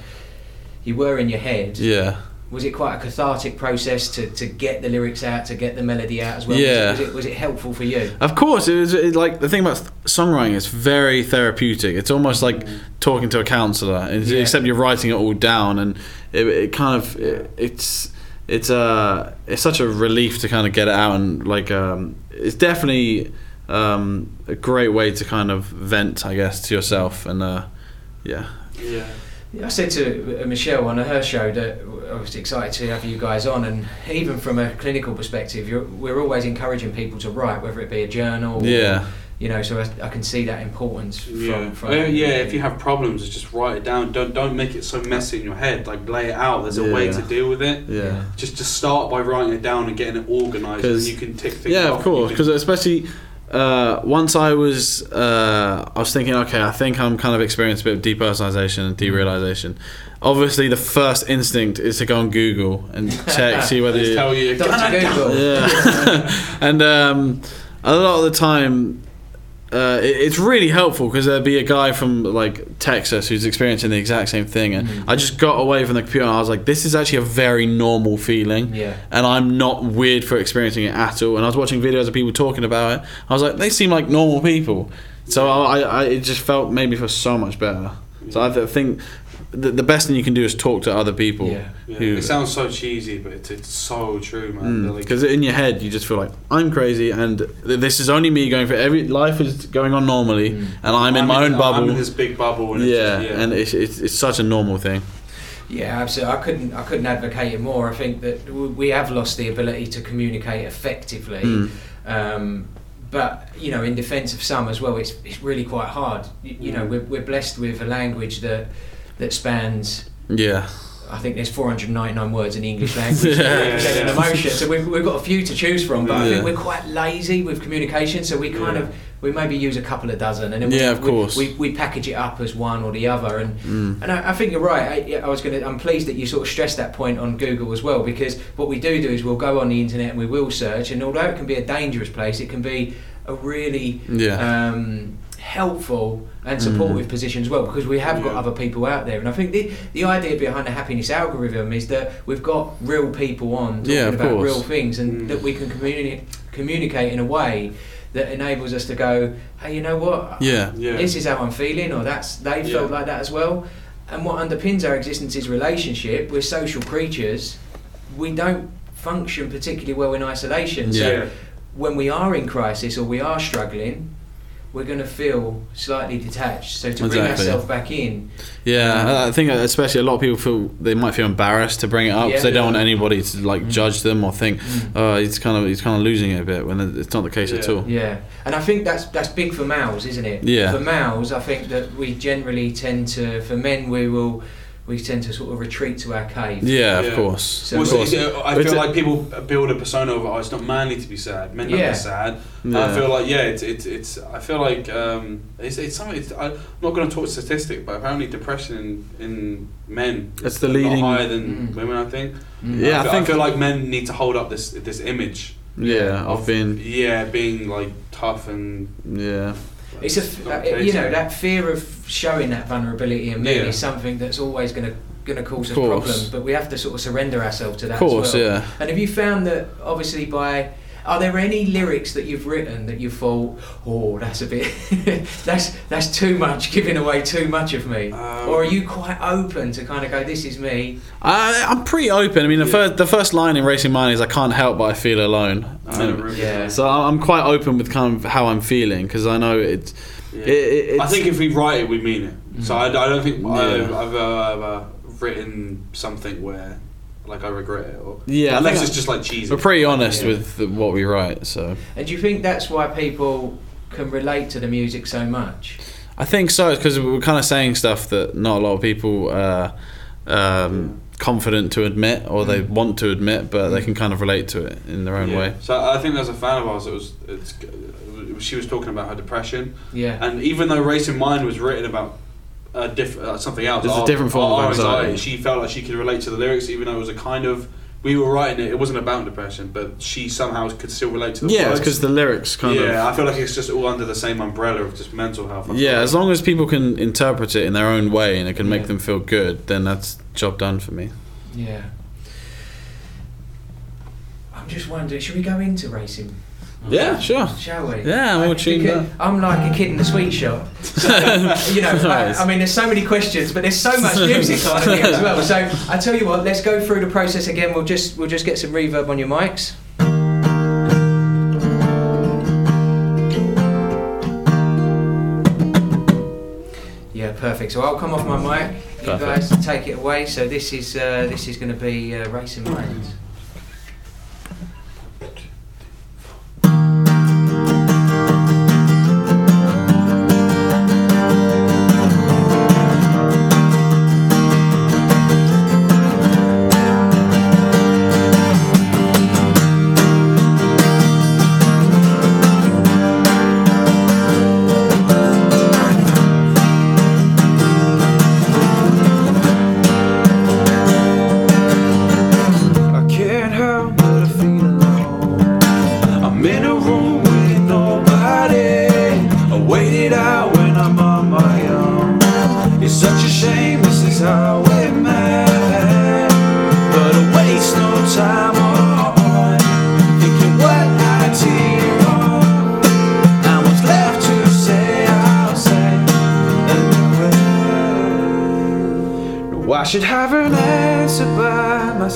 you were in your head. Yeah. Was it quite a cathartic process to, to get the lyrics out, to get the melody out as well? Yeah. Was it, was it, was it helpful for you? Of course, it was it, like the thing about songwriting is very therapeutic. It's almost like talking to a counselor, Yeah. except you're writing it all down, and it, it kind of it, it's it's uh it's such a relief to kind of get it out, and like um, it's definitely um, a great way to kind of vent, I guess, to yourself, and uh, yeah, Yeah. I said to uh, Michelle on her show that I was excited to have you guys on, and even from a clinical perspective, you're, we're always encouraging people to write, whether it be a journal, Yeah. Or, you know. So I, I can see that importance from, Yeah. from Uh, yeah, if you have problems, just write it down. Don't don't make it so messy in your head. Like lay it out. There's a way to deal with it. yeah. Just just start by writing it down and getting it organised, and 'Cause- you can tick things Yeah, off. of course. Because especially uh, once I was, uh, I was thinking, okay, I think I'm kind of experiencing a bit of depersonalization and derealization. Obviously, the first instinct is to go on Google and check, see whether. Just You, tell you. Dr. Google. yeah, and um, a lot of the time, uh, it, it's really helpful because there'd be a guy from like Texas who's experiencing the exact same thing, and Mm-hmm. I just got away from the computer and I was like, this is actually a very normal feeling, Yeah. and I'm not weird for experiencing it at all. And I was watching videos of people talking about it. I was like, they seem like normal people. So I, I it just felt made me feel so much better. So I think the, the best thing you can do is talk to other people. Yeah. Yeah, who- it sounds so cheesy, but it's, it's so true, man. They're like- because in your head you just feel like I'm crazy and th- this is only me going for every life is going on normally Mm. and I'm in my own bubble. I'm in this big bubble. And yeah, it's just, yeah. and it's, it's it's such a normal thing. Yeah, absolutely. I couldn't. I couldn't advocate it more. I think that we have lost the ability to communicate effectively. Mm. Um, but you know, in defence of some as well, it's it's really quite hard. You, you know, we're, we're blessed with a language that that spans. Yeah, I think there's 499 words in the English language Yeah. that represent an emotion. So we've, we've got a few to choose from. But I think we're quite lazy with communication. So we kind Yeah. of we maybe use a couple of dozen, and then we, Yeah, of course. we, we package it up as one or the other. And Mm. and I, I think you're right. I, I was going to. I'm pleased that you sort of stressed that point on Google as well, because what we do do is we'll go on the internet and we will search, and although it can be a dangerous place, it can be a really Yeah. um, helpful and supportive position as well, because we have got other people out there. And I think the the idea behind the happiness algorithm is that we've got real people on talking Yeah, about course. real things, and Mm. that we can communicate communicate in a way that enables us to go, hey, you know what? yeah, yeah. this is how I'm feeling, or that's they Yeah. felt like that as well. And what underpins our existence is relationship. We're social creatures. We don't function particularly well in isolation. So Yeah. when we are in crisis or we are struggling, we're going to feel slightly detached. So to bring Exactly. ourselves back in, yeah. I think especially a lot of people feel they might feel embarrassed to bring it up because Yeah. they don't want anybody to like Mm. judge them or think, Mm. oh, he's kind of he's kind of losing it a bit when it's not the case at all. yeah. And I think that's that's big for males, isn't it? Yeah. For males, I think that we generally tend to. For men, we will. We tend to sort of retreat to our cave. Yeah, of course. So Well, of so course. it's- I feel it's- like people build a persona of oh, it's not manly to be sad. Men don't Yeah. get sad. Yeah. I feel like yeah, it's it's, it's I feel like um, it's it's something. It's, I'm not going to talk statistic, but apparently depression in, in men It's the is a leading- higher than Mm. women. I think. Mm. Yeah, I I think- I feel like men need to hold up this this image yeah, I've been yeah being like tough and yeah. It's a, uh, you know, that fear of showing that vulnerability and men Yeah. is something that's always going to going to cause us Course. problems. But we have to sort of surrender ourselves to that. Of course, as well. yeah. And have you found that obviously by are there any lyrics that you've written that you thought, oh, that's a bit, that's that's too much, giving away too much of me, Um, or are you quite open to kind of go, this is me? I, I'm pretty open. I mean, the Yeah. first the first line in Racing Mind is "I can't help but I feel alone." I don't Um, really- Yeah. So I- I'm quite open with kind of how I'm feeling because I know it's. Yeah. It, it, it's I think if we write it, we mean it. So I, I don't think I've, Yeah. I've uh, ever written something where like I regret it. Or, Yeah, unless think it's just like cheesy. we're pretty honest Yeah. with the, what we write. So And do you think that's why people can relate to the music so much? I think so because we're kind of saying stuff that not a lot of people are um, confident to admit or they mm. want to admit, but they mm. can kind of relate to it in their own Yeah. way. So I think there's a fan of ours that was. It's, she was talking about her depression, Yeah. and even though Racing Mind was written about a diff- uh, something else, It's a different form our of anxiety. She felt like she could relate to the lyrics, even though it was a kind of. We were writing it. It wasn't about depression, but she somehow could still relate to the Yeah, it's words. because the lyrics kind yeah, of. Yeah. I feel like it's just all under the same umbrella of just mental health. I Yeah, as long as people can interpret it in their own way and it can make Yeah. them feel good, then that's job done for me. Yeah. I'm just wondering, should we go into racing? Yeah, sure. Shall we? Yeah, I'm tuned Because. I'm like a kid in the sweet shop. So, you know, I, I mean, there's so many questions, but there's so much music on here as well. So I tell you what, let's go through the process again. We'll just we'll just get some reverb on your mics. Yeah, perfect. So I'll come off my mic. You Perfect. guys take it away. So this is uh, this is going to be uh, racing minds.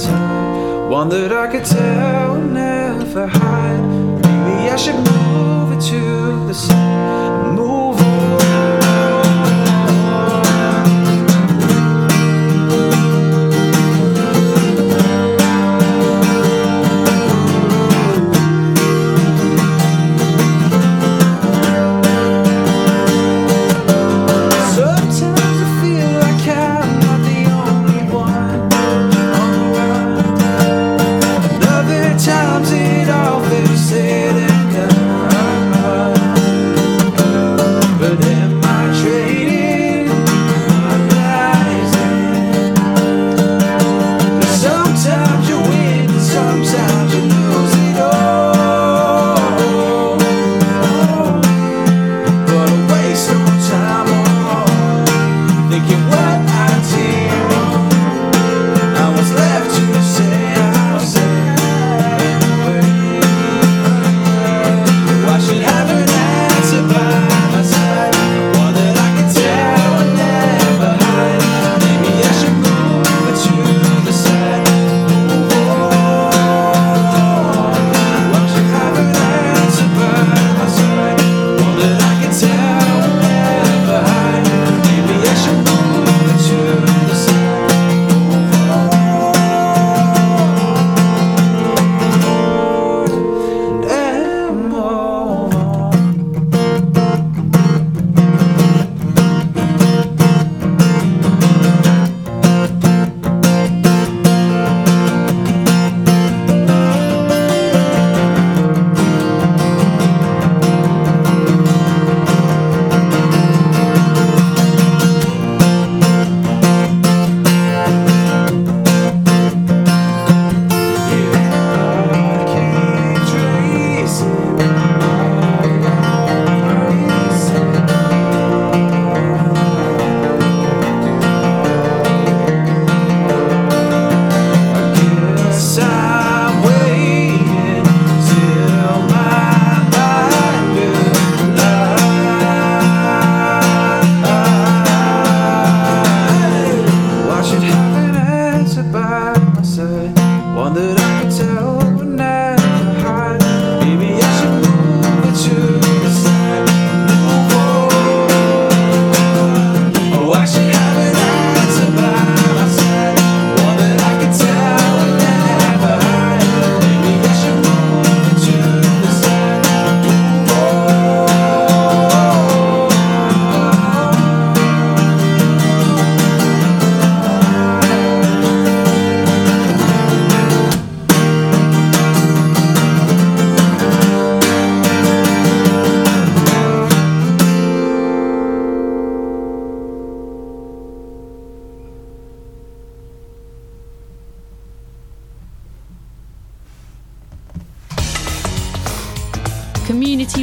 One that I could tell, would never hide. Maybe I should move it to the side, move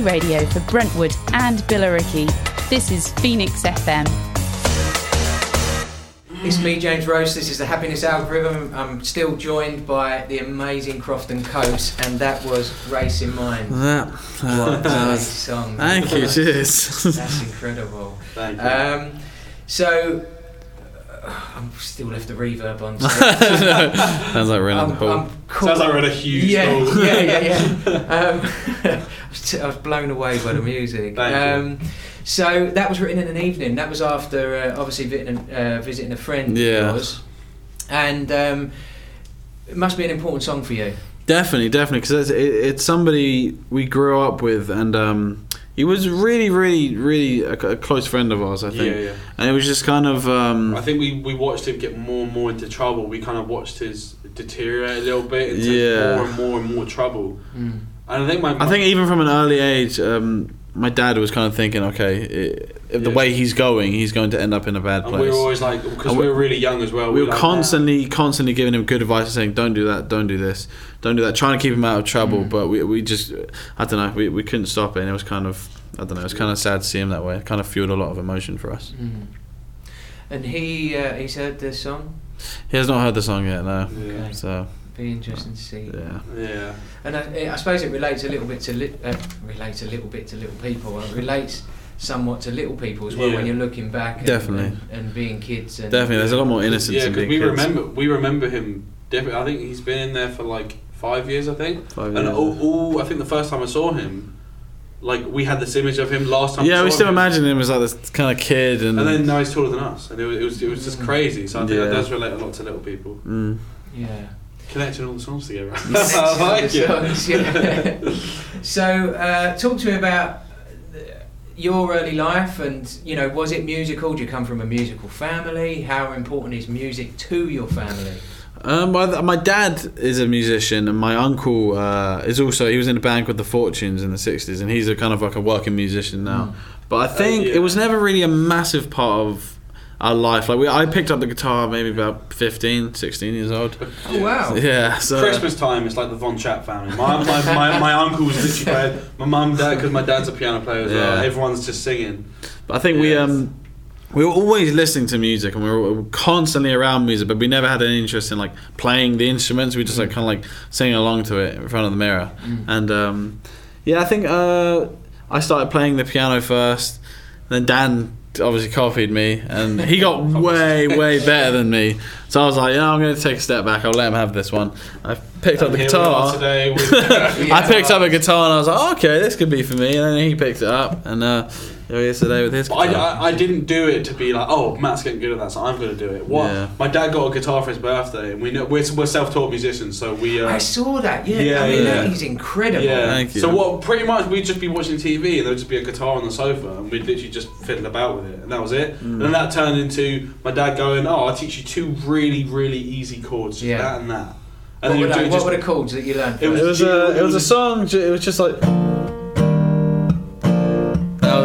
Community radio for Brentwood and Billericay. This is Phoenix FM. It's me, James Rose. This is the Happiness Algorithm. I'm still joined by the amazing Croft and Cotes, and that was Racing Mind. That, What that a was- song. Thank you, cheers. That's incredible. Thank you. Um, so, I'm still left the reverb on. Sounds like we're in I'm, the pool. I'm cool. Sounds like we're in a huge yeah, pool. yeah, yeah, yeah. Um, I was t- I was blown away by the music. Thank you. um, So that was written in an evening. That was after uh, obviously visiting, uh, visiting a friend. Yeah. Of yours. And um, it must be an important song for you. Definitely, definitely, because it's, it, it's somebody we grew up with, and um, he was really, really, really a, a close friend of ours. I think, Yeah, yeah. and it was just kind of. Um, I think we, we watched him get more and more into trouble. We kind of watched his deteriorate a little bit into Yeah. more and more and more trouble. And I think my, I think even from an early age, um, my dad was kind of thinking, okay, i if the way he's going, he's going to end up in a bad and place. we were always like because we we- were really young as well. we were like, constantly, constantly giving him good advice and saying, "Don't do that, don't do this, don't do that," trying to keep him out of Mm. trouble. But we, we just, I don't know, we, we couldn't stop it, and it was kind of, I don't know, it was kind of sad to see him that way. It kind of fueled a lot of emotion for us. And he uh, he's heard this song. He has not heard the song yet, no. Yeah. So Be interesting to see. yeah. Yeah. And I, I suppose it relates a little bit to li- uh, relates a little bit to little people. It relates somewhat to little people as well Yeah. when you're looking back. And, Definitely. And, and being kids. And Definitely, there's a lot more innocence Yeah, because we kids. remember we remember him. Definitely, I think he's been in there for like five years. I think. Five and years. all, all I think the first time I saw him, like we had this image of him last time. Yeah, we still him. imagine him as like this kind of kid, and, And then now he's taller than us, and it was it was, it was just crazy. So I think Yeah. that does relate a lot to little people. Mm. Yeah. Connecting all the songs together. I like Songs, it. yeah. so, uh, talk to me about uh, your early life, and you know, was it musical? Do you come from a musical family? How important is music to your family? Um, my, my dad is a musician, and my uncle uh, is also. He was in a band called the Fortunes in the '60s, and he's a kind of like a working musician now. But I think yeah. it was never really a massive part of our life. Like we, I picked up the guitar maybe about 15, 16 years old. Oh wow! Yeah, so Christmas time, it's like the Von Trapp family. My my, my, my uncle was literally playing. My mum, dad, because my dad's a piano player as well. Everyone's just singing. But I think we um we were always listening to music and we were constantly around music, but we never had any interest in like playing the instruments. We just like kind of like singing along to it in front of the mirror. And um, yeah, I think uh, I started playing the piano first. Then Dan obviously copied me, and he got way way better than me. So I was like, yeah, I'm going to take a step back. I'll let him have this one. I picked up the Here we are guitar. today. With, I picked up a guitar and I was like, oh, okay, this could be for me. And then he picked it up, and uh, here he is today with his guitar. I, I, I didn't do it to be like, oh, Matt's getting good at that, so I'm going to do it. What? Yeah. My dad got a guitar for his birthday, and we know we're, we're self-taught musicians, so we. Uh, I saw that. Yeah, Yeah, I mean yeah. that is incredible. yeah. Thank you. So what? Pretty much, we'd just be watching TV, and there'd just be a guitar on the sofa, and we'd literally just fiddle about with it, and that was it. Mm. And then that turned into my dad going, "Oh, I'll teach you two really, really easy chords, just Yeah. that and that." What And then were, you the, do what just were the chords that you learned? It first? It was a it was a song. It was just like that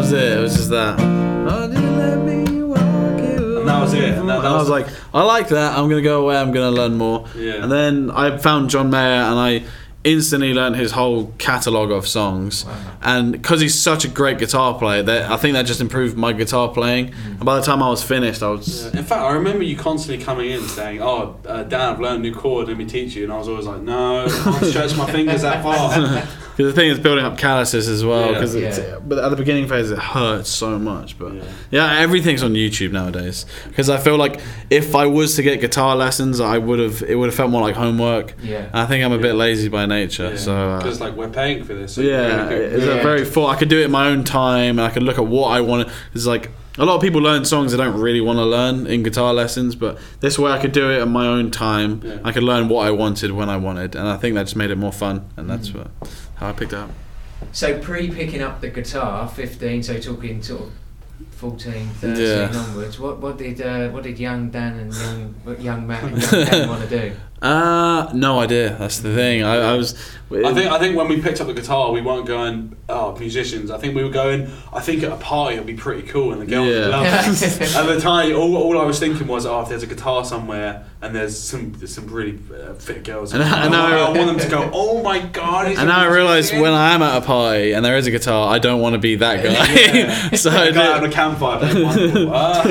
was it. It was just that. Oh, do you let me walk you And that was it. And that- that And I was- was like, I like that. I'm gonna go away. I'm gonna learn more. Yeah. And then I found John Mayer, and I instantly learned his whole catalogue of songs. And because he's such a great guitar player, that I think that just improved my guitar playing. And by the time I was finished, I was. In fact, I remember you constantly coming in saying, "Oh, uh, Dan, I've learned a new chord. Let me teach you." And I was always like, "No, I can't stretch my fingers that far." Because the thing is building up calluses as well. Yeah. Because Yeah. but at the beginning phase it hurts so much. But Yeah. yeah, everything's on YouTube nowadays. Because I feel like if I was to get guitar lessons, I would have it would have felt more like homework. Yeah. And I think I'm a bit lazy by nature. So uh, because like we're paying for this. So yeah, really it's Yeah. a very full. I could do it in my own time, and I could look at what I want. It's like a lot of people learn songs they don't really want to learn in guitar lessons, but this way I could do it in my own time. Yeah. I could learn what I wanted when I wanted, and I think that just made it more fun, and that's Mm. what, how I picked it up. So pre picking up the guitar, fifteen. So talking sort of 14, 13 Yeah. onwards. What what did uh, what did young Dan and young young Matt and young Dan want to do? Uh, no idea. That's the thing. I, I was. I think I think when we picked up the guitar, we weren't going oh musicians. I think we were going. I think at a party it'd be pretty cool, and the girls Yeah. would love it. at the time, all, all I was thinking was, oh, if there's a guitar somewhere and there's some there's some really uh, fit girls, And I- I, and I- I want them to go, oh my god. and now I realise when I am at a party and there is a guitar, I don't want to be that guy. so I The guy on a campfire, playing. Ah.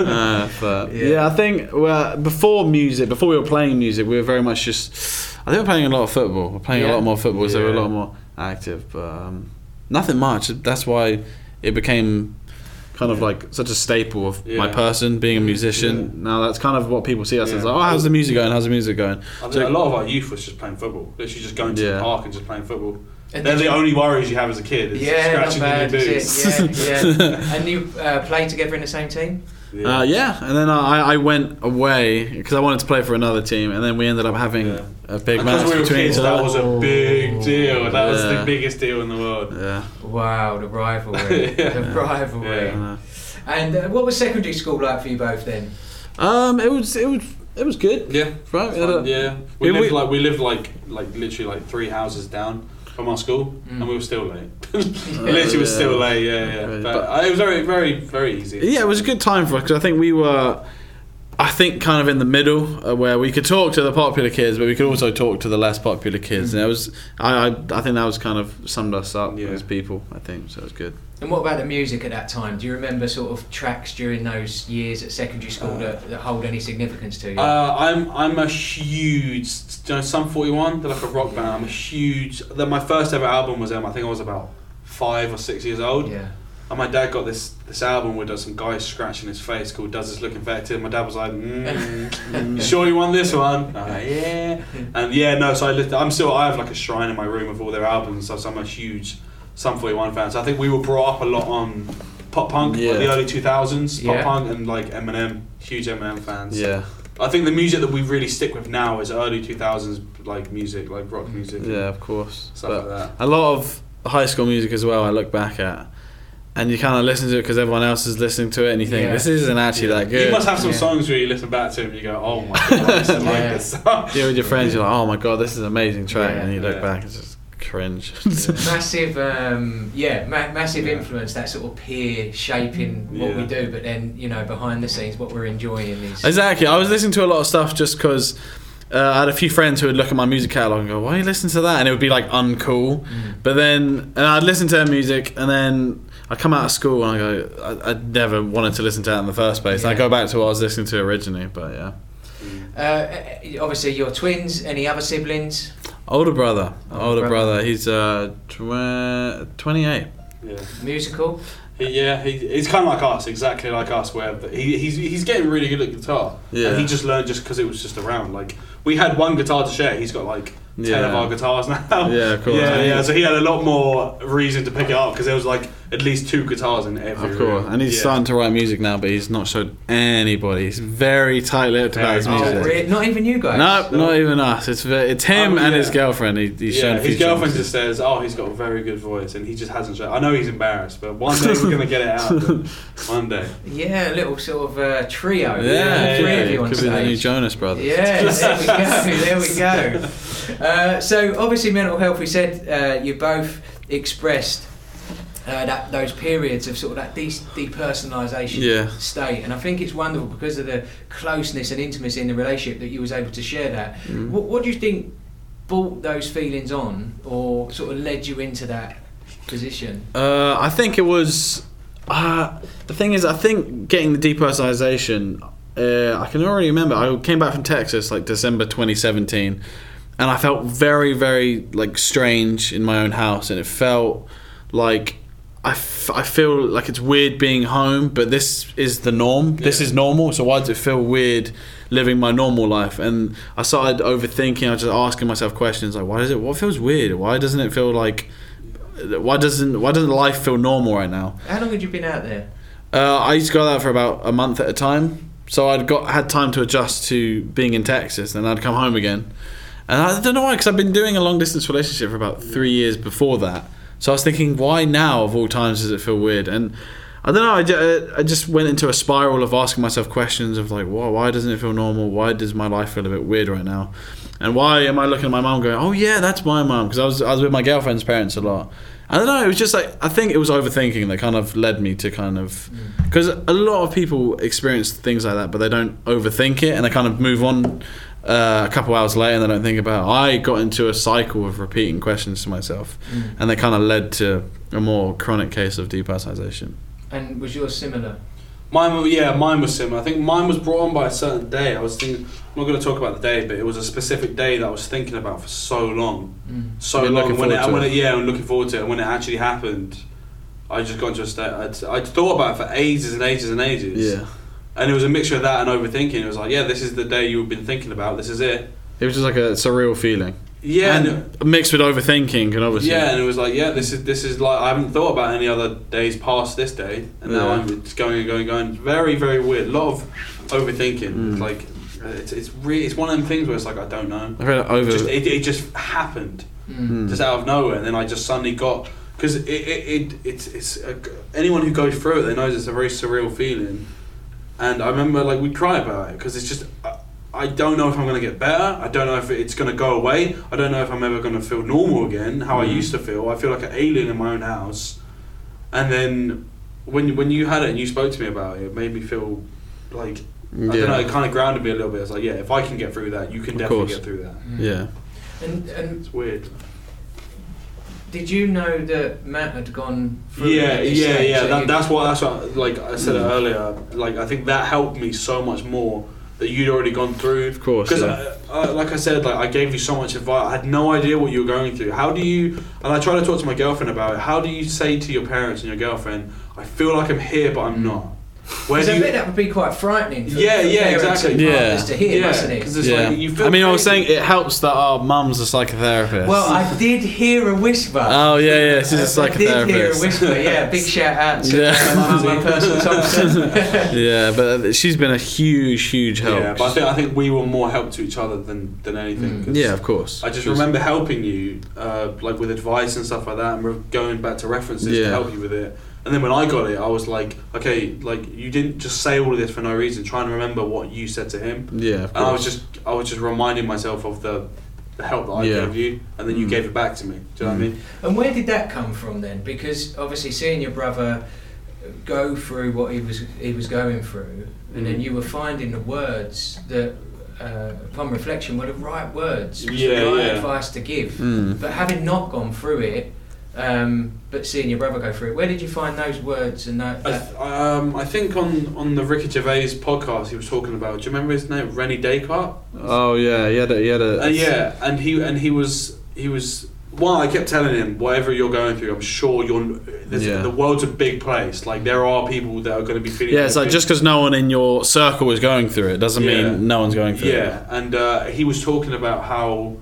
uh, but yeah. I think well, before music, before we were playing music, we were very much just. I think we we're playing a lot of football. We're playing Yeah. a lot more football, so we we're a lot more active. But um, nothing much. That's why it became kind of like such a staple of my person being a musician. Now that's kind of what people see us as. Yeah. Like, oh, how's the music going? How's the music going? I So- a lot of our youth was just playing football. Literally just going to Yeah. the park and just playing football. And They're the you- only worries you have as a kid. Is Yeah, not scratching bad. in your is boots. it? Yeah, yeah. and you uh, play together in the same team? Uh, yeah, and then I, I went away because I wanted to play for another team, and then we ended up having Yeah. a big match we were between kids, each that was a big deal. That was the biggest deal in the world. yeah. Wow, the rivalry, Yeah. the rivalry. Yeah. And uh, what was secondary school like for you both then? Um, it was it was it was good. Yeah, Right, we had yeah. We Yeah, lived we- like we lived like like literally like three houses down from our school, Mm. and we were still late. literally, was still late. Yeah, yeah. But, but- uh, it was very, very, very easy. Yeah, it was a good time for us because I think we were, I think, kind of in the middle uh, where we could talk to the popular kids, but we could also talk to the less popular kids. And it was, I, I, I think that was kind of summed us up Yeah. as people. I think so. It was good. And what about the music at that time? Do you remember sort of tracks during those years at secondary school that, that hold any significance to you? Uh, I'm I'm a huge, you know, Sum 41. They're like a rock band. I'm a huge. The, my first ever album was them. I think I was about five or six years old. yeah. And my dad got this this album where there's some guy scratching his face called "Does This Look Infected?" My dad was like, mm, "You sure you want this one?" Like, yeah. And yeah, no. So I lived, I'm still I have like a shrine in my room of all their albums. So I'm a huge Sum 41 fan. So I think we were brought up a lot on pop punk, Yeah. like the early 2000s, pop Yeah. punk, and like Eminem. Huge Eminem fans. Yeah, I think the music that we really stick with now is early 2000s like music, like rock music. yeah, of course. Stuff But like that. a lot of high school music as well. I look back at, and you kind of listen to it because everyone else is listening to it, and you think Yeah. this isn't actually that good. You must have some Yeah. songs where you listen back to and you go, "Oh my god, I used like Yeah. this song." Yeah, with your friends, you're like, oh my god, this is an amazing track, Yeah, and you look yeah. back, it's just cringe. massive, um, yeah, ma- massive Yeah. influence. That sort of peer shaping what we do, but then you know behind the scenes, what we're enjoying is Exactly. I was listening to a lot of stuff just because uh, I had a few friends who would look at my music catalog and go, "Why are you listening to that?" And it would be like uncool. But then, and I'd listen to their music, and then I come out of school and I go, I, I never wanted to listen to that in the first place. And I Yeah. go back to what I was listening to originally. But yeah, Uh, obviously, your twins. Any other siblings? older brother, Older older brother. brother. He's uh, tw- 28. Yeah. Musical. He, yeah, he, he's kind of like us, exactly like us. Where he, he's he's getting really good at guitar. Yeah. And he just learned just because it was just around. Like we had one guitar to share. He's got like ten Yeah. of our guitars now. Yeah, of course. Yeah, yeah. So he had a lot more reason to pick it up because there was like at least two guitars in every. Of course, room. and he's yeah. starting to write music now, but he's not showed anybody. He's very tight-lipped about his music. Oh, really? Not even you guys. No, not even us. It's ve- it's him Oh, and yeah. his girlfriend. He, he's shown Yeah, a his few girlfriend songs. just says, "Oh, he's got a very good voice," and he just hasn't shown. I know he's embarrassed, but one day we're gonna get it out. of. One day. Yeah, a little sort of uh, trio. Yeah, three yeah, of you on could be the new. Jonas Brothers. Yeah, there we go. There we go. Uh, so obviously, mental health. We said uh, you both expressed uh, that those periods of sort of that de- depersonalisation Yeah. state, and I think it's wonderful because of the closeness and intimacy in the relationship that you was able to share that. Mm. What, what do you think brought those feelings on, or sort of led you into that position? Uh, I think it was. Uh, the thing is, I think getting the depersonalization. Uh, I can already remember. I came back from Texas like December 2017, and I felt very, very like strange in my own house, and it felt like. I, f- I feel like it's weird being home, but this is the norm. This is normal. So why does it feel weird living my normal life? And I started overthinking. I was just asking myself questions like, why does it? What feels weird? Why doesn't it feel like? Why doesn't Why doesn't life feel normal right now? How long had you been out there? Uh, I used to go out for about a month at a time, so I'd got had time to adjust to being in Texas, and I'd come home again. And I don't know why, because I've been doing a long distance relationship for about three years before that. So I was thinking, why now of all times does it feel weird? And I don't know. I ju- I just went into a spiral of asking myself questions of like, why, why doesn't it feel normal? Why does my life feel a bit weird right now? And why am I looking at my mom going, oh yeah, that's my mom? Because I was I was with my girlfriend's parents a lot. I don't know. It was just like I think it was overthinking that kind of led me to kind of mm. because a lot of people experience things like that, but they don't overthink it and they kind of move on uh, a couple hours later and I don't think about. It. I got into a cycle of repeating questions to myself, and they kind of led to a more chronic case of depersonalization. And was yours similar? Mine, wa- yeah, mine was similar. I think mine was brought on by a certain day. I was thinking, I'm not going to talk about the day, but it was a specific day that I was thinking about for so long, so You're long. looking when it, forward to when it. it, yeah, I'm looking forward to it. And when it actually happened, I just got into a state. I'd, I'd thought about it for ages and ages and ages. Yeah, And it was a mixture of that and overthinking. It was like, yeah, this is the day you've been thinking about. This is it. it was just like a surreal feeling. Yeah, and, and mixed with overthinking, and obviously, yeah, and it was like, yeah, this is this is like I haven't thought about any other days past this day, and now Yeah. I'm just going and going and going. Very very weird. A lot of overthinking. Mm. It's like it's it's really it's one of them things where it's like I don't know. I feel like over. Just, it, it just happened Mm. just out of nowhere, and then I just suddenly got because it, it, it it's it's a, anyone who goes through it they knows it's a very surreal feeling, and I remember like we'd cry about it because it's just. I, I don't know if I'm going to get better. I don't know if it's going to go away. I don't know if I'm ever going to feel normal again, how I Mm. used to feel. I feel like an alien in my own house. And then when when you had it and you spoke to me about it, it made me feel like I don't know. It kind of grounded me a little bit. It's like, yeah, if I can get through that, you can Of definitely course. get through that. yeah. And and It's weird. Did you know that Matt had gone through? Yeah, it yeah, yeah. That, that's what that's what like I said Mm. earlier. Like I think that helped me so much more that you'd already gone through. Of course, because yeah. uh, like I said, like I gave you so much advice. I had no idea what you were going through. How do you? And I try to talk to my girlfriend about it. How do you say to your parents and your girlfriend, "I feel like I'm here, but I'm not"? Where Because do I you? that would be quite frightening. For, Yeah, for yeah, exactly. Yeah. to hear, Yeah, mustn't it? 'cause it's Yeah. like you feel I mean, I was saying it helps that our mum's a psychotherapist. Well, I did hear a whisper. Oh yeah, yeah. She's a I did hear a whisper. Yeah, big shout out to Yeah. uh, my, my personal Thompson. yeah, but she's been a huge, huge help. Yeah, but I think I think we were more help to each other than than anything. 'cause Yeah, of course. I just remember helping you, uh, like with advice and stuff like that, and re- going back to references Yeah. to help you with it. And then when I got it, I was like, okay, like you didn't just say all of this for no reason. Trying to remember what you said to him. Yeah, of And I was just, I was just reminding myself of the, the help that I Yeah. gave you, and then you Mm. gave it back to me. Do you know what I mean? And where did that come from then? Because obviously seeing your brother go through what he was he was going through, and then Mm. you were finding the words that, uh, upon reflection, were the right words, Yeah, the right yeah. advice to give. Mm. But having not gone through it, um, but seeing your brother go through it, where did you find those words and that? I, th- um, I think on, on the Ricky Gervais podcast, he was talking about. Do you remember his name? René Descartes. Oh yeah, he had a, he had a Uh, yeah, and he and he was he was. Well, I kept telling him, whatever you're going through, I'm sure you're. There's, Yeah. The world's a big place. Like there are people that are going to be feeling. Yeah, it's like just because no one in your circle is going through it doesn't Yeah. mean no one's going through it. Yeah, and uh, he was talking about how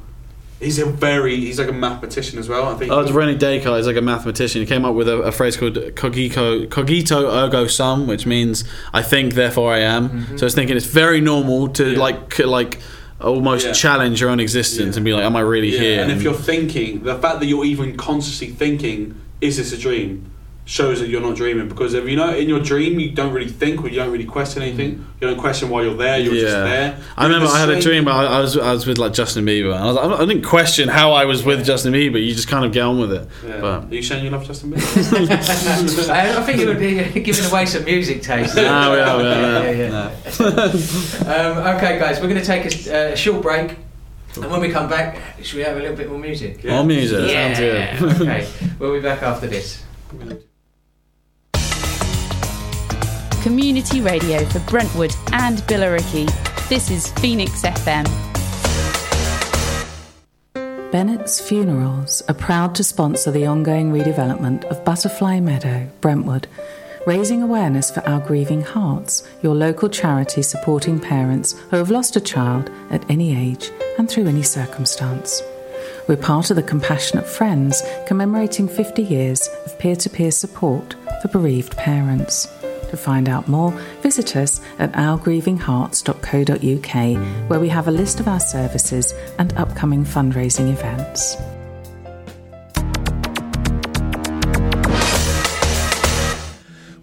he's a very he's like a mathematician as well. I think. Oh, it's René Descartes. He's like a mathematician. He came up with a, a phrase called cogito, cogito ergo sum, which means I think, therefore I am. Mm-hmm. So it's thinking it's very normal to Yeah. like like almost Yeah. challenge your own existence Yeah. and be like, am I really here? and if you're thinking, the fact that you're even consciously thinking, is this a dream? Shows that you're not dreaming because if you know in your dream you don't really think or you don't really question anything, you don't question why you're there. You're just there. I remember You're I had a dream. same- I, I was I was with like Justin Bieber. And I, was, I didn't question how I was with Justin Bieber. You just kind of get on with it. Yeah. But Are you saying you love Justin Bieber? I, I think you would be giving away some music taste. No, we are, we are, yeah, yeah. um, okay, guys, we're going to take a, s- uh, a short break, and when we come back, should we have a little bit more music? More music. Yeah. Sounds good. okay, we'll be back after this. Community radio for Brentwood and Billericay. This is Phoenix FM. Bennett's Funerals are proud to sponsor the ongoing redevelopment of Butterfly Meadow, Brentwood, raising awareness for Our Grieving Hearts, your local charity supporting parents who have lost a child at any age and through any circumstance. We're part of the Compassionate Friends commemorating 50 years of peer to peer support for bereaved parents. To find out more, visit us at ourgrievinghearts.co.uk, where we have a list of our services and upcoming fundraising events.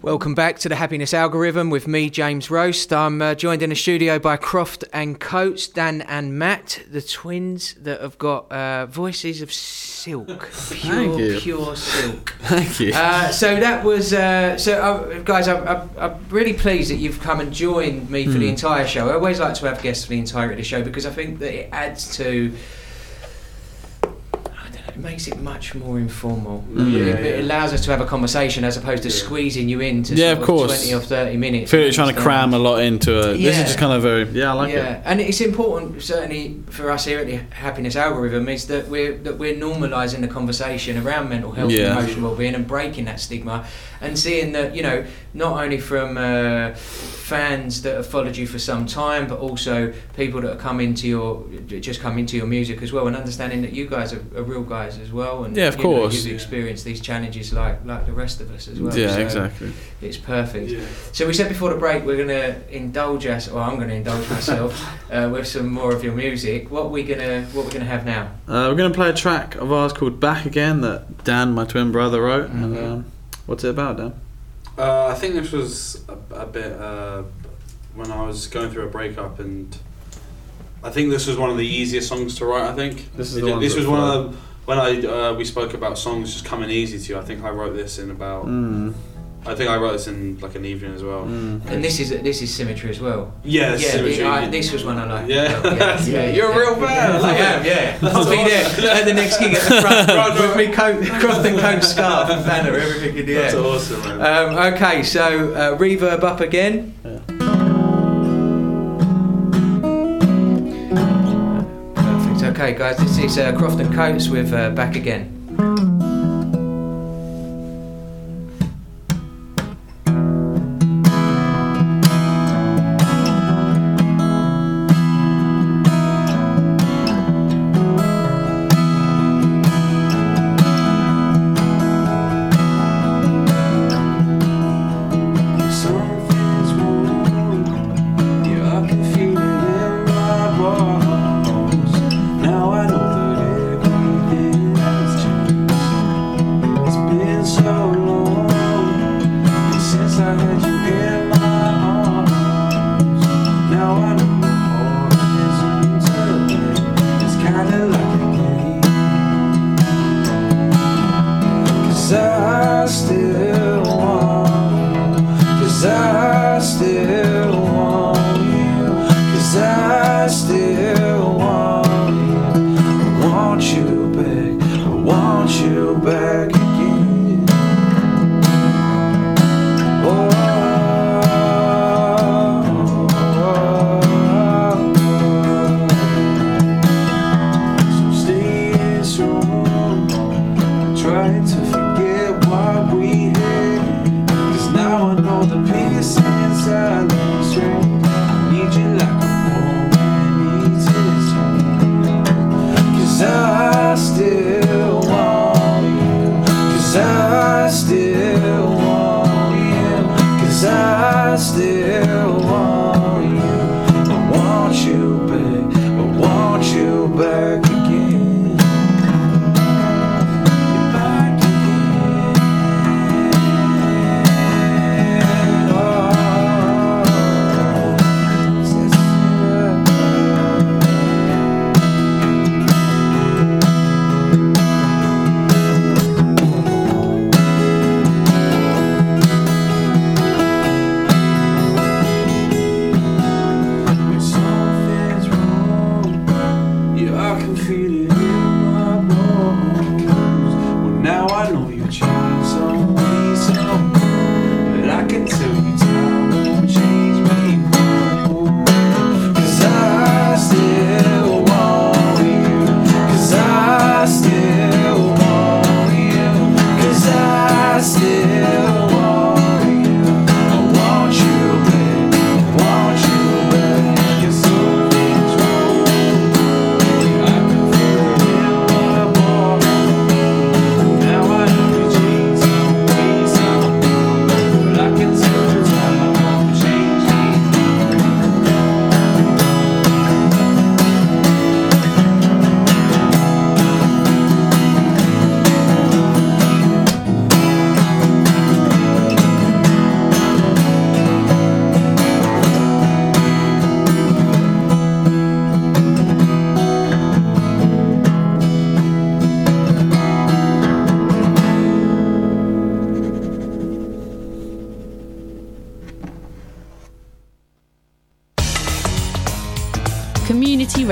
Welcome back to the Happiness Algorithm with me, James Rose. I'm uh, joined in the studio by Croft and Cotes, Dan and Matt, the twins that have got uh, voices of silk, pure, pure silk. Thank you. Uh, so that was uh, so, uh, guys. I'm, I'm, I'm really pleased that you've come and joined me for the Mm. entire show. I always like to have guests for the entirety of the show because I think that it adds to. I don't know, It makes it much more informal. Mm. It, Yeah, it allows us to have a conversation as opposed to squeezing you into Yeah, of course. twenty or thirty minutes. I feel like you're trying to cram a lot into it. This is just kind of very yeah, I like it. yeah, it. and it's important certainly for us here at the Happiness Algorithm is that we're that we're normalising the conversation around mental health Yeah. and emotional well-being and breaking that stigma, and seeing that you know not only from uh, fans that have followed you for some time, but also people that have come into your just come into your music as well, and understanding that you guys are, are real guys as well, and Yeah, of you know, course. you've experienced these challenges like like the rest of us as well. Yeah, so exactly. It's perfect. Yeah. So we said before the break we're going to indulge us, or I'm going to indulge myself uh, with some more of your music. What we gonna what we gonna have now? Uh, we're going to play a track of ours called Back Again that Dan, my twin brother, wrote. And Mhm. um, what's it about, Dan? Uh, I think this was a, a bit uh, when I was going through a breakup, and I think this was one of the easiest songs to write. I think This is the ones this was one of the when I uh, we spoke about songs just coming easy to you. I think I wrote this in about Mm. I think I wrote this in like an evening as well. And this is this is symmetry as well. Yeah, yeah. Symmetry. the- I- this was one I like. Yeah. as well. Yeah, you're a real fan. I I am. Yeah, That's I'll be awesome. there at the next gig at the front with me coat, and coat, scarf, and banner, everything in the That's awesome, man. Um, okay, so uh, reverb up again. Okay, guys, this is uh, Croft and Cotes with uh, Back Again.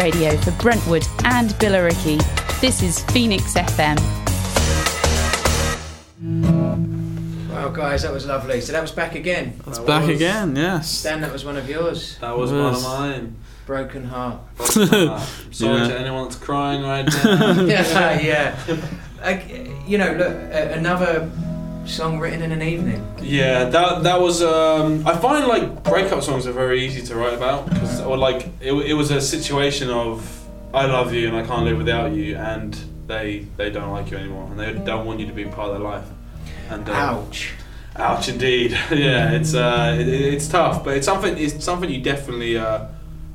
Radio for Brentwood and Billericay. This is Phoenix FM. Wow, guys, that was lovely. So that was back again. That's back again, yes. Dan, that was one of yours. That was It one of mine. Broken heart. I'm sorry Yeah. to anyone that's crying right now. yeah, yeah. Like, you know, look, uh, another song written in an evening. Yeah, that that was. Um, I find like breakup songs are very easy to write about, 'cause- or like it, it was a situation of I love you and I can't live without you, and they they don't like you anymore, and they don't want you to be part of their life. And um, Ouch. ouch, indeed. yeah, it's uh, it, it's tough, but it's something it's something you definitely uh,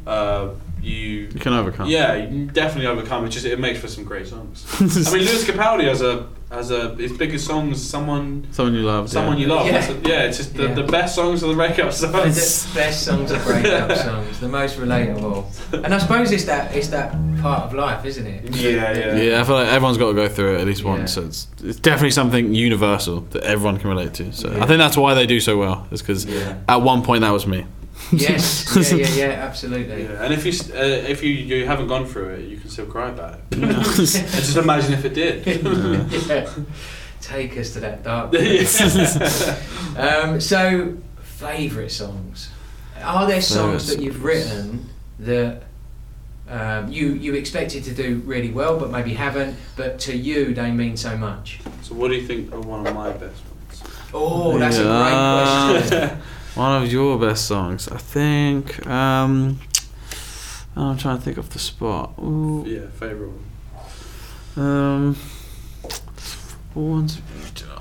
uh, you You can overcome. Yeah, you can definitely overcome. It just it makes for some great songs. I mean, Lewis Capaldi has a has a his biggest song is someone Someone you love. someone yeah. you love. Yeah. A- yeah, it's just the, Yeah. the best songs are the breakup the songs. best songs are breakup songs, the most relatable. And I suppose it's that it's that part of life, isn't it? Yeah, yeah. Yeah, I feel like everyone's got to go through it at least Yeah. once. So it's, it's definitely something universal that everyone can relate to. So I think that's why they do so well. Is because Yeah. at one point that was me. Yes, yeah, yeah, yeah, absolutely. Yeah, and if you s- uh, if you you haven't gone through it, you can still cry about it. and just imagine if it did. Yeah. Take us to that dark place. um, so, favourite songs. Are there songs Favourite that you've written that um, you you expected to do really well, but maybe haven't, but to you they mean so much? so, what do you think are one of my best ones? Oh, that's a great question. One of your best songs, I think. Um, I'm trying to think of the spot. Ooh, Yeah, favorite one. um, what ones have you done?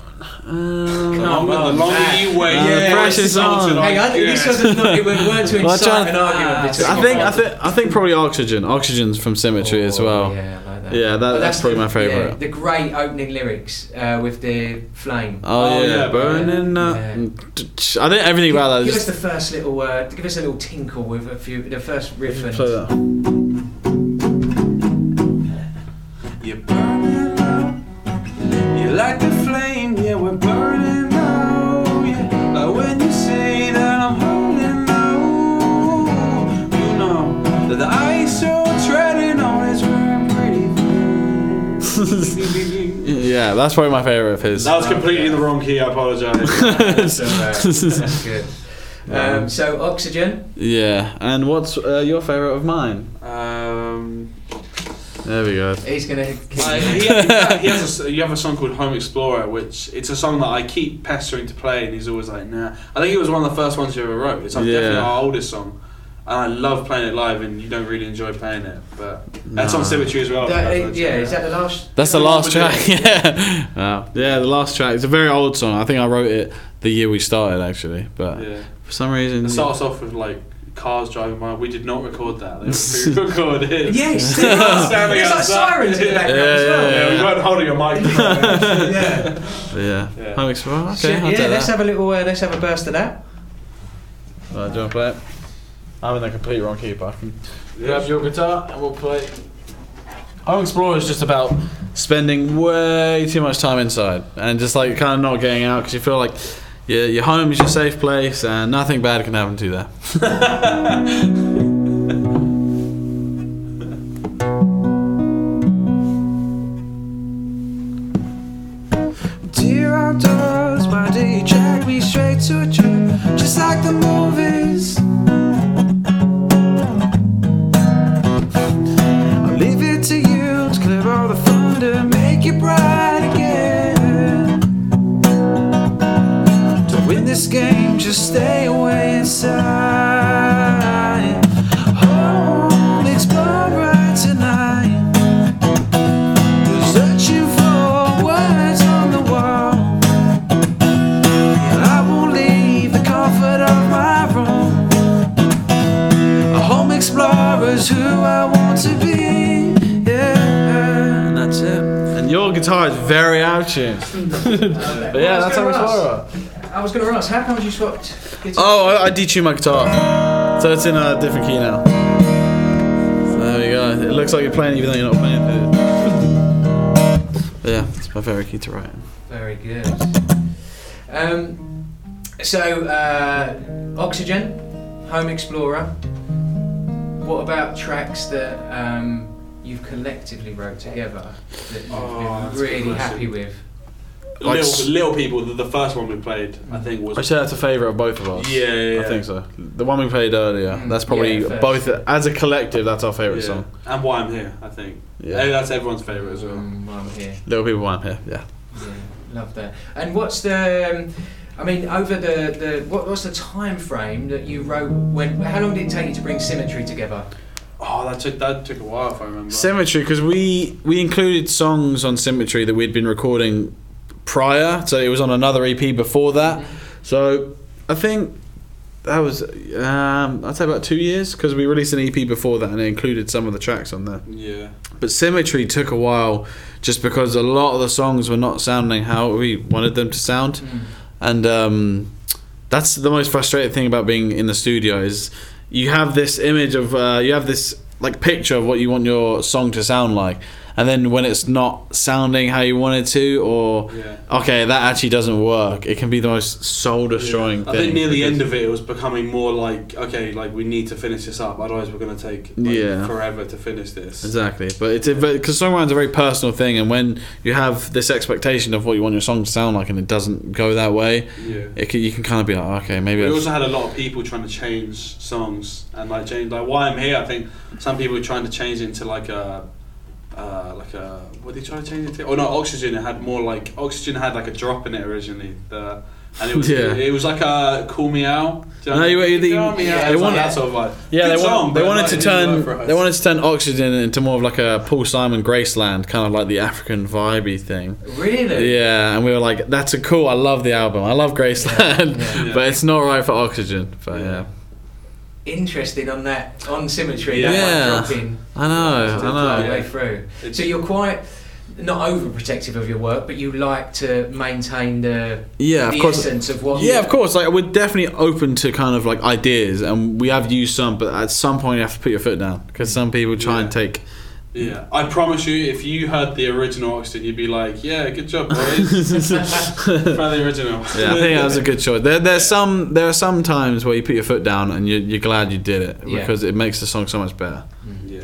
Um, The longer, the longer man. you wait, Uh, yeah, precious it's not on. to Hang on, like- this yeah. wasn't not, it weren't to Well, I'm incite trying an argument between I think I think I think probably Oxygen. Oxygen's from Symmetry as Oh, well. Yeah, I like that. Yeah, that- But that's probably the- my favourite. yeah, the great opening lyrics uh, with the flame. Oh, Oh, yeah, yeah, burning up. Yeah. I think everything about that Give is us the first little word. Give us a little tinkle with a few. The first riff and. play that. You're burning up. You like the flame, yeah, we're burning Yeah, that's probably my favorite of his. That was completely in the wrong key. I apologise. That's, alright. That's good. Um, so oxygen. yeah, and what's uh, your favorite of mine? um, There we go. He's gonna. Uh, he, he has a s you have a song called Home Explorer, which it's a song that I keep pestering to play, and he's always like, "Nah." I think it was one of the first ones you ever wrote. It's like Yeah. definitely our oldest song, and I love playing it live. And you don't really enjoy playing it, but that's on Symmetry as well. That- That's- yeah, is that the last? That's the last track. Yeah, wow. yeah, the last track. It's a very old song. I think I wrote it the year we started, actually. But Yeah. for some reason, It starts off with like cars driving by. We did not record that. They were pre-recorded. Yes, Standing There's like outside. sirens in the background as Yeah, well. Yeah, we weren't holding a mic. yeah. yeah, Yeah. Home Explorer. Okay, So, yeah, let's that. have a little. Uh, let's have a burst of that. Right, do you want to play it? I'm in the complete wrong key, but I can grab your guitar and we'll play. Home Explorer is just about spending way too much time inside and just like kind of not getting out because you feel like your, your home is your safe place and nothing bad can happen to you there. stay away inside. Oh, home explorer tonight. Searching for words on the wall. And I won't leave the comfort of my room. A home explorer's who I want to be. Yeah, and that's it. And your guitar is very out of tune. but yeah, that's Home Explorer. I was going to ask, how come you swapped guitar? Oh, I, I detuned my guitar. So it's in a different key now. So there we go. It looks like you're playing even though you're not playing it. But yeah, it's my favorite key to write. in. Very good. Um, so, uh, Oxygen, Home Explorer. What about tracks that um, you've collectively wrote together that you've Oh, been really happy with? Like little, little people. The, the first one we played, I think, was I say that's a favourite of both of us. Yeah, yeah, yeah. I think so. The one we played earlier, Mm, that's probably yeah, both, as a collective, that's our favourite yeah. song. and Why I'm Here. I think. Yeah. Yeah, that's everyone's favorite as well. Um, while I'm here. Little People Want Here, yeah. Yeah, love that. And what's the? Um, I mean, over the, the what, what's the time frame that you wrote? When? How long did it take you to bring Symmetry together? Oh, that took that took a while if I remember. Symmetry, because we we included songs on Symmetry that we'd been recording prior, so it was on another EP before that. So I think that was um, I'd say about two years because we released an EP before that and it included some of the tracks on there. Yeah. But Symmetry took a while just because a lot of the songs were not sounding how we wanted them to sound. And um, that's the most frustrating thing about being in the studio is you have this image of uh, you have this like picture of what you want your song to sound like. And then when it's not sounding how you want it to, or Yeah. okay, that actually doesn't work, it can be the most soul destroying I thing. think near the end of it, it was becoming more like, okay, like we need to finish this up, otherwise we're going to take like, Yeah. forever to finish this. Exactly, but it's because songwriting's a very personal thing, and when you have this expectation of what you want your song to sound like, and it doesn't go that way, Yeah. it can, you can kind of be like, okay, maybe. We I've- also had a lot of people trying to change songs and like change like why I'm here. I think some people were trying to change into like a. Uh, like a what did they try to change it to? Oh no, oxygen. It had more like oxygen had like a drop in it originally. The and it was Yeah. it, was like a call me out. Do No, you- you- Call me out. they It like wanted- that sort of like Yeah, they, song, want, they wanted like, to it didn't work turn they wanted to turn Oxygen into more of like a Paul Simon Graceland, kind of like the African vibey thing. Really? Yeah, and we were like, that's a cool. I love the album. I love Graceland, Yeah. but it's not right for Oxygen. But yeah, Interested on that on symmetry. Yeah. That one dropping. I know, all I the know. way through. So you're quite not overprotective of your work, but you like to maintain the Yeah, the of course. essence of what. Yeah, of course. Like we're definitely open to kind of like ideas, and we have used some, but at some point you have to put your foot down because some people try and take. Yeah, I promise you, if you heard the original Oxygen, you'd be like, "Yeah, good job, boys." Try the original. Yeah, I think that was a good choice. There, there's some, there are some times where you put your foot down and you're, you're glad you did it Yeah. because it makes the song so much better. Yeah.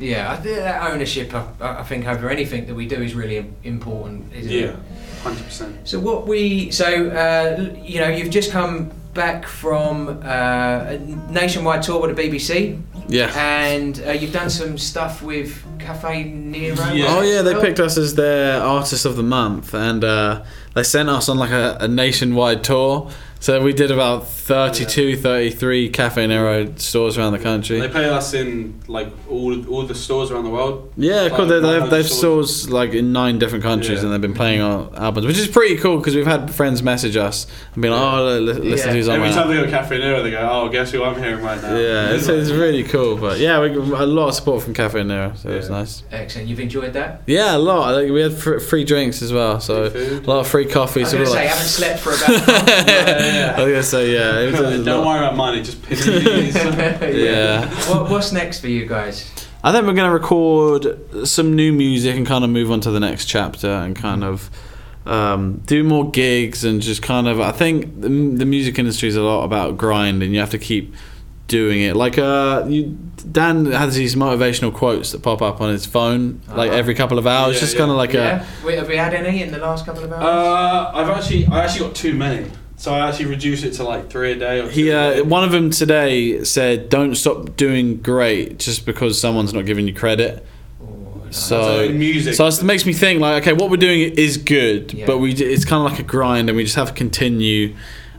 Yeah, I think that ownership, I, I think, over anything that we do is really important, isn't it? Yeah, hundred percent. So what we, so uh, you know, you've just come back from uh, a nationwide tour with the BBC. Yeah. And uh, you've done some stuff with Caffè Nero. Oh yeah, they picked us as their artist of the month, and uh, they sent us on like a, a nationwide tour. So we did about 32, 33 Caffè Nero stores around the country. They play us in like all all the stores around the world. Yeah, Like, cool. They, they have, 100 they have stores like in nine different countries, Yeah. and they've been playing our albums, which is pretty cool because we've had friends message us and be like, "Oh, li- li- listen to who's on Every my time they go to Caffè Nero, they go, "Oh, guess who I'm hearing right now." Yeah, it's, it's really cool. But yeah, we got a lot of support from Caffè Nero, so it was nice. Excellent. You've enjoyed that. Yeah, a lot. I think we had fr- free drinks as well, so a lot of free coffee. I was so going to we're say, I like, haven't slept for about. I was gonna say yeah. It was a Don't lot. worry about money, just pin these. Yeah. What, what's next for you guys? I think we're going to record some new music and kind of move on to the next chapter and kind of um, do more gigs and just kind of. I think the, the music industry is a lot about grind and you have to keep doing it. Like uh, you, Dan has these motivational quotes that pop up on his phone like every couple of hours, Yeah, just yeah. kind of like yeah. Wait, have we had any in the last couple of hours? Uh, I've actually, I actually got too many, so I actually reduced it to like three a day. Or. He, two a uh, day. one of them today said, "Don't stop doing great just because someone's not giving you credit." So, So music- so it makes me think like, okay, what we're doing is good, Yeah. but we it's kind of like a grind, and we just have to continue,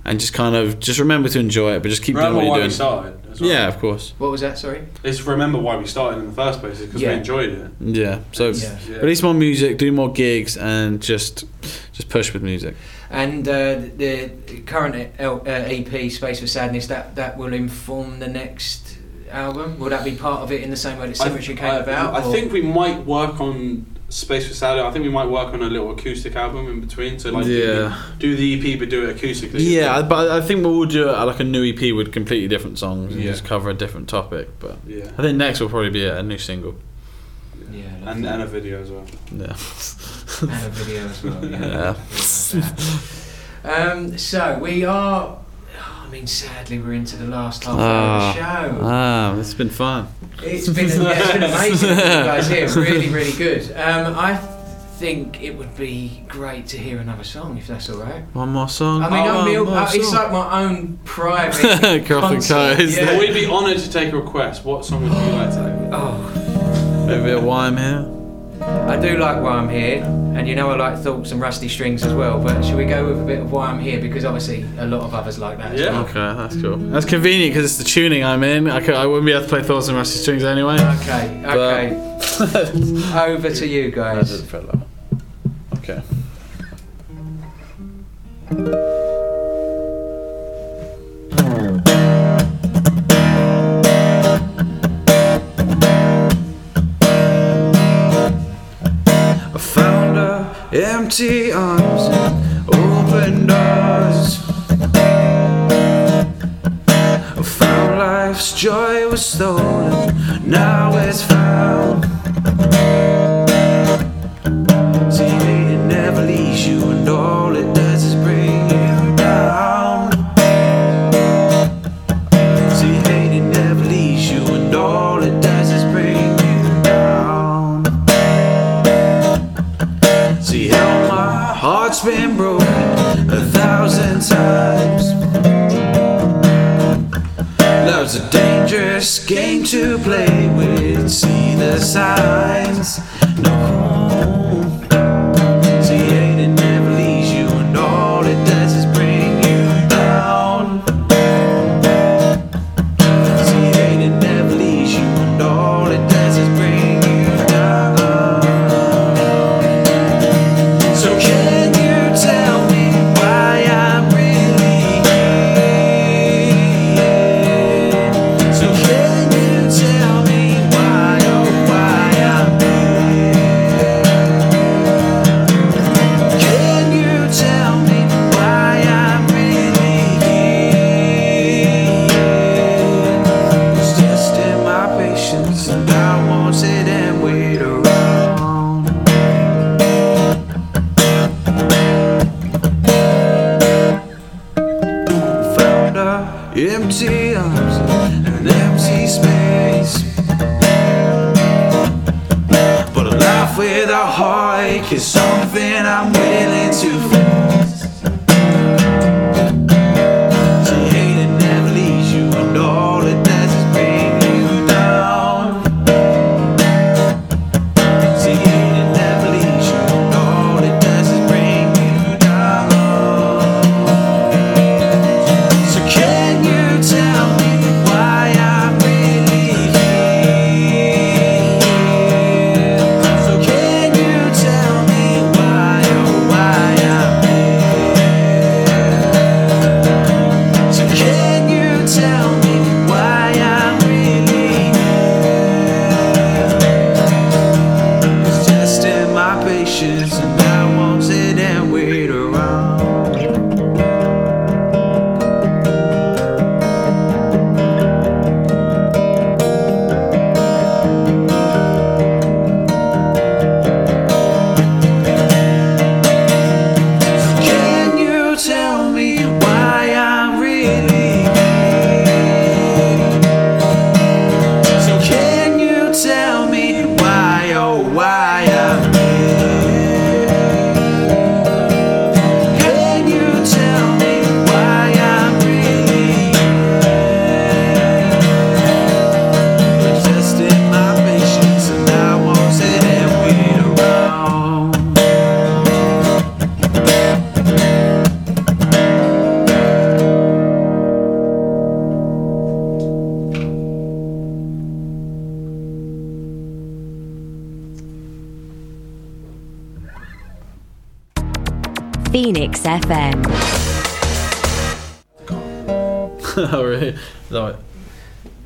and just kind of just remember to enjoy it, but just keep remember doing what why you're we doing. started. as well. Yeah, of course. What was that? Sorry. It's remember why we started in the first place, because Yeah. we enjoyed it. Yeah. So Yeah. release more music, do more gigs, and just just push with music. And uh, the current L- uh, EP, Space for Sadness, that, that will inform the next album? Will that be part of it in the same way that Symmetry came I, about? I or- think we might work on Space for Saturday. I think we might work on a little acoustic album in between. So like, Yeah. do, the, do the EP but do it acoustically. Yeah, I- but I think we'll do uh, like a new EP with completely different songs and Yeah. just cover a different topic. But Yeah. I think next will probably be a, a new single. Yeah, and, and a video as well. Yeah. and a video as well. Yeah. Yeah. Um, so we are. I mean, sadly, we're into the last half hour Ah, of the show. ah, it's been fun. It's been, yeah, it's been amazing, with you guys here. Really, really good. Um, I think it would be great to hear another song, if that's all right. One more song. I mean, Oh, I'm real- more uh, it's song. like my own private Crop and concert. Co, is Yeah. We'd be honoured to take a request. What song would you like to take? Oh, Maybe a why I'm here. I do like why I'm here, and you know I like thoughts and rusty strings as well. But should we go with a bit of why I'm here because obviously a lot of others like that. As well. Okay, that's cool. That's convenient because it's the tuning I'm in. I, could, I wouldn't be able to play Thoughts and Rusty Strings anyway. Okay, But- okay. Over to you guys. Okay. Empty arms and open doors. Found life's joy was stolen,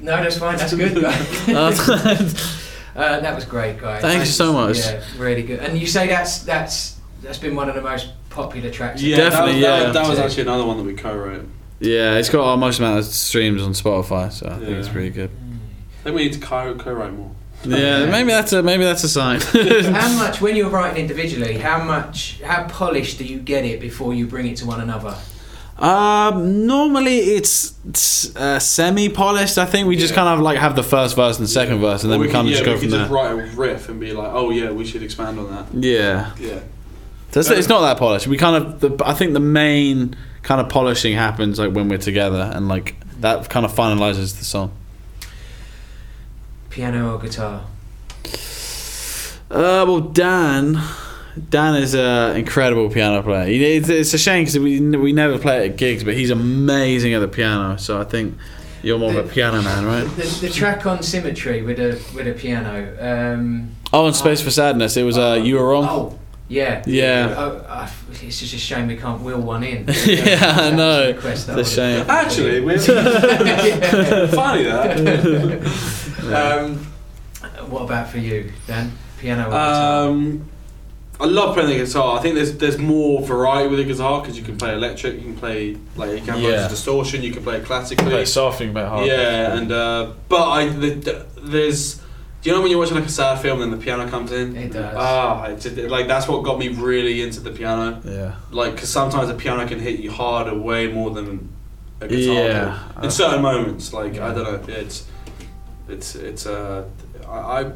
No, that's fine. That's good. Uh, that was great, guys. Thanks so much. Yeah, really good. And you say that's that's that's been one of the most popular tracks. Yeah, Definitely, That, yeah. that, that was actually another one that we co-wrote. yeah, it's got our most amount of streams on Spotify, so I think it's pretty good. I think we need to co- co-write more. Yeah, maybe that's a maybe that's a sign. how much when you're writing individually? How much? How polished do you get it before you bring it to one another? Um, normally it's, it's uh, semi-polished. I think we just kind of like have the first verse and the second verse, and then Or we, kind of could- just yeah, go we from could there. just write a riff and be like, oh yeah, we should expand on that. Yeah, Yeah. so it's, it's not that polished. We kind of, the, I think the main kind of polishing happens like when we're together, and like that kind of finalizes the song. Piano or guitar? Uh, well, Dan, Dan is an incredible piano player. It's, it's a shame because we we never play at gigs, but he's amazing at the piano. So I think you're more of a piano man, right? The, the track on Symmetry with a with a piano. Um, Oh, and Space for Sadness. It was uh, you were wrong. oh, yeah. Yeah. Oh, I- it's just a shame we can't wheel one in. yeah, I know. It's a shame. Actually, we're funny that. um, what about for you, Dan? Piano or guitar? Um, I love playing the guitar. I think there's there's more variety with the guitar because you can play electric, you can play like you can have Yeah. loads of distortion, you can play it classically. Play soft, you can play hard. Yeah, and uh, but I the, the, there's. Do you know when you're watching like a sad film and the piano comes in? It does. Ah, it's just, like that's what got me really into the piano. Yeah. Like, because sometimes the piano can hit you harder, way more than a guitar. Yeah. can. In certain moments, like I don't know, it's it's it's uh, I, I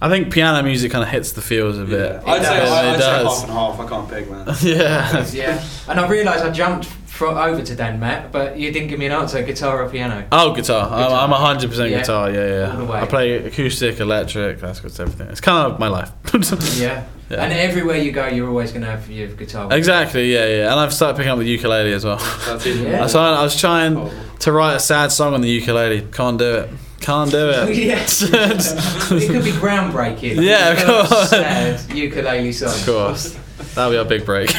I think piano music kind of hits the feels a bit. I'd say It I'd say does. half and half. I can't pick, man. Yeah. yeah. And I realised I jumped fro- over to Dan Matt, but you didn't give me an answer: guitar or piano? Oh, guitar. I'm, I'm 100% Yeah. guitar. Yeah, All the yeah. way. I play acoustic, electric, classical, everything. It's kind of my life. Yeah. Yeah. And everywhere you go, you're always going to have your guitar. Exactly, yeah, yeah. And I've started picking up the ukulele as well. That's even Yeah. I, was I was trying oh. to write a sad song on the ukulele. Can't do it. Can't do it. yes. it could be groundbreaking. Yeah, of course. Sad ukulele song. Of course. That'll be our big break.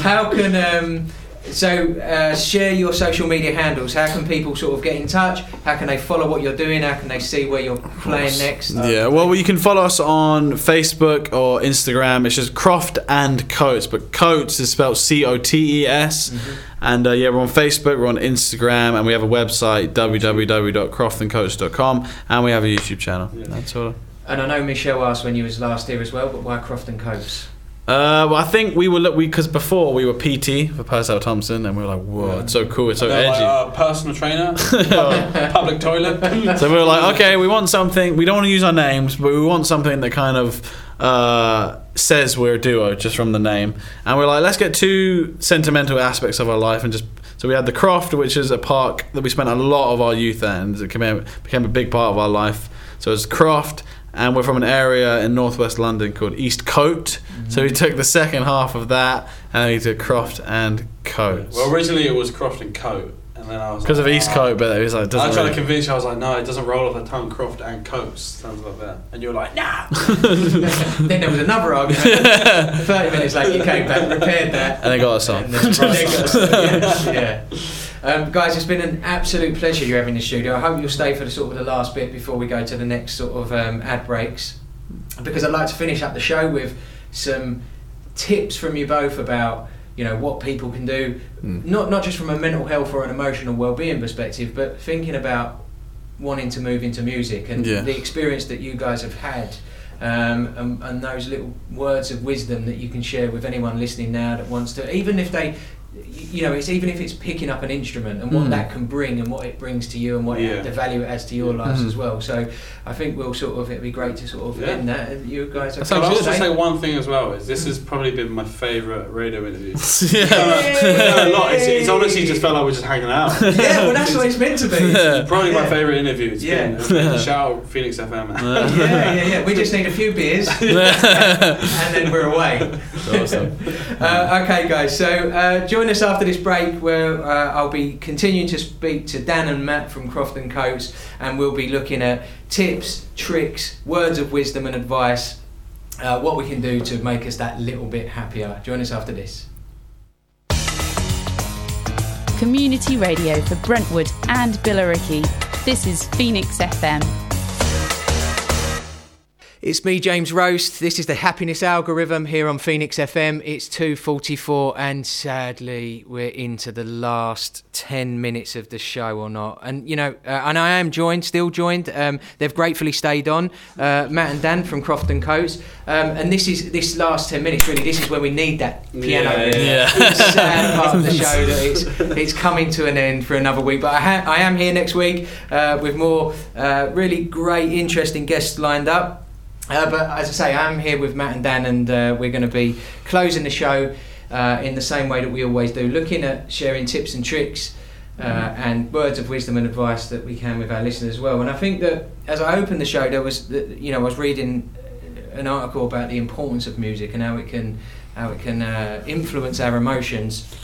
How can um, so uh, share your social media handles? How can people sort of get in touch? How can they follow what you're doing? How can they see where you're playing next? Yeah, well, you can follow us on Facebook or Instagram. It's just Croft and Cotes, but Cotes is spelled C O T E S. And uh, yeah, we're on Facebook, we're on Instagram, and we have a website www.croftandcotes.com, and we have a YouTube channel. That's all. And I know Michelle asked when you was last here as well, but why Croft and Cotes? Uh, well, I think we were look because before we were PT for Purcell Thompson, and we were like, "Whoa, it's so cool, it's so They're like, edgy." uh, personal trainer, public, public toilet. so we were like, okay, we want something. We don't want to use our names, but we want something that kind of uh, says we're a duo just from the name. And we're like, let's get two sentimental aspects of our life and just. So we had the Croft, which is a park that we spent a lot of our youth at, and it became, became a big part of our life. So it's Croft, and we're from an area in northwest London called Eastcote. So we took the second half of that, and we did Croft and Cotes. Well, originally it was Croft and Coat, and then I was Because like, of East "Ah." Cote, but it was like, I doesn't was trying really- to convince you. I was like, no, it doesn't roll off the tongue. Croft and Coats sounds like that, and you were like, nah. then there was another argument. Thirty minutes later, you came back, repaired that, And they got us on. and then- they got us on, yeah. yeah. Um, guys, it's been an absolute pleasure you having in the studio. I hope you'll stay for the sort of the last bit before we go to the next sort of um, ad breaks, because I'd like to finish up the show with some tips from you both about you know what people can do, not not just from a mental health or an emotional well-being perspective, but thinking about wanting to move into music and Yeah. the experience that you guys have had. Um, and, and those little words of wisdom that you can share with anyone listening now that wants to, even if they, you know, it's even if it's picking up an instrument and what Mm. that can bring and what it brings to you and what Yeah. it, the value it adds to your lives Mm. as well. So I think we'll sort of it'd be great to sort of Yeah. end that. You guys, are So I'll also stay. say one thing as well is this has probably been my favourite radio interview. Yeah. We've a- we've done a lot. It's, it's honestly just felt like we're just hanging out. yeah, well that's what it's meant to be. Yeah. Probably my favourite interview. It's Yeah. been, it's been shout out Phoenix FM. yeah, yeah, yeah. We just need a few beers, and then we're away. awesome. Uh, okay, guys. So uh, join us after this break, where uh, I'll be continuing to speak to Dan and Matt from Croft and Cotes, and we'll be looking at tips, tricks, words of wisdom, and advice. Uh, what we can do to make us that little bit happier. Join us after this. Community radio for Brentwood and Billericay. This is Phoenix FM. It's me, James Rose. This is the happiness algorithm here on Phoenix FM. It's 2:44, and sadly, we're into the last 10 minutes of the show, or not. And you know, uh, and I am joined, still joined. Um, they've gratefully stayed on, uh, Matt and Dan from Croft and Cotes. Um, and this is this last 10 minutes. Really, this is when we need that piano. Yeah, yeah. Sad part of the show that it's it's coming to an end for another week. But I, ha- I am here next week uh, with more uh, really great, interesting guests lined up. Uh, but as I say, I'm here with Matt and Dan, and uh, we're going to be closing the show uh, in the same way that we always do, looking at sharing tips and tricks uh, and words of wisdom and advice that we can with our listeners as well. And I think that as I opened the show, there was, you know, I was reading an article about the importance of music and how it can, how it can uh, influence our emotions,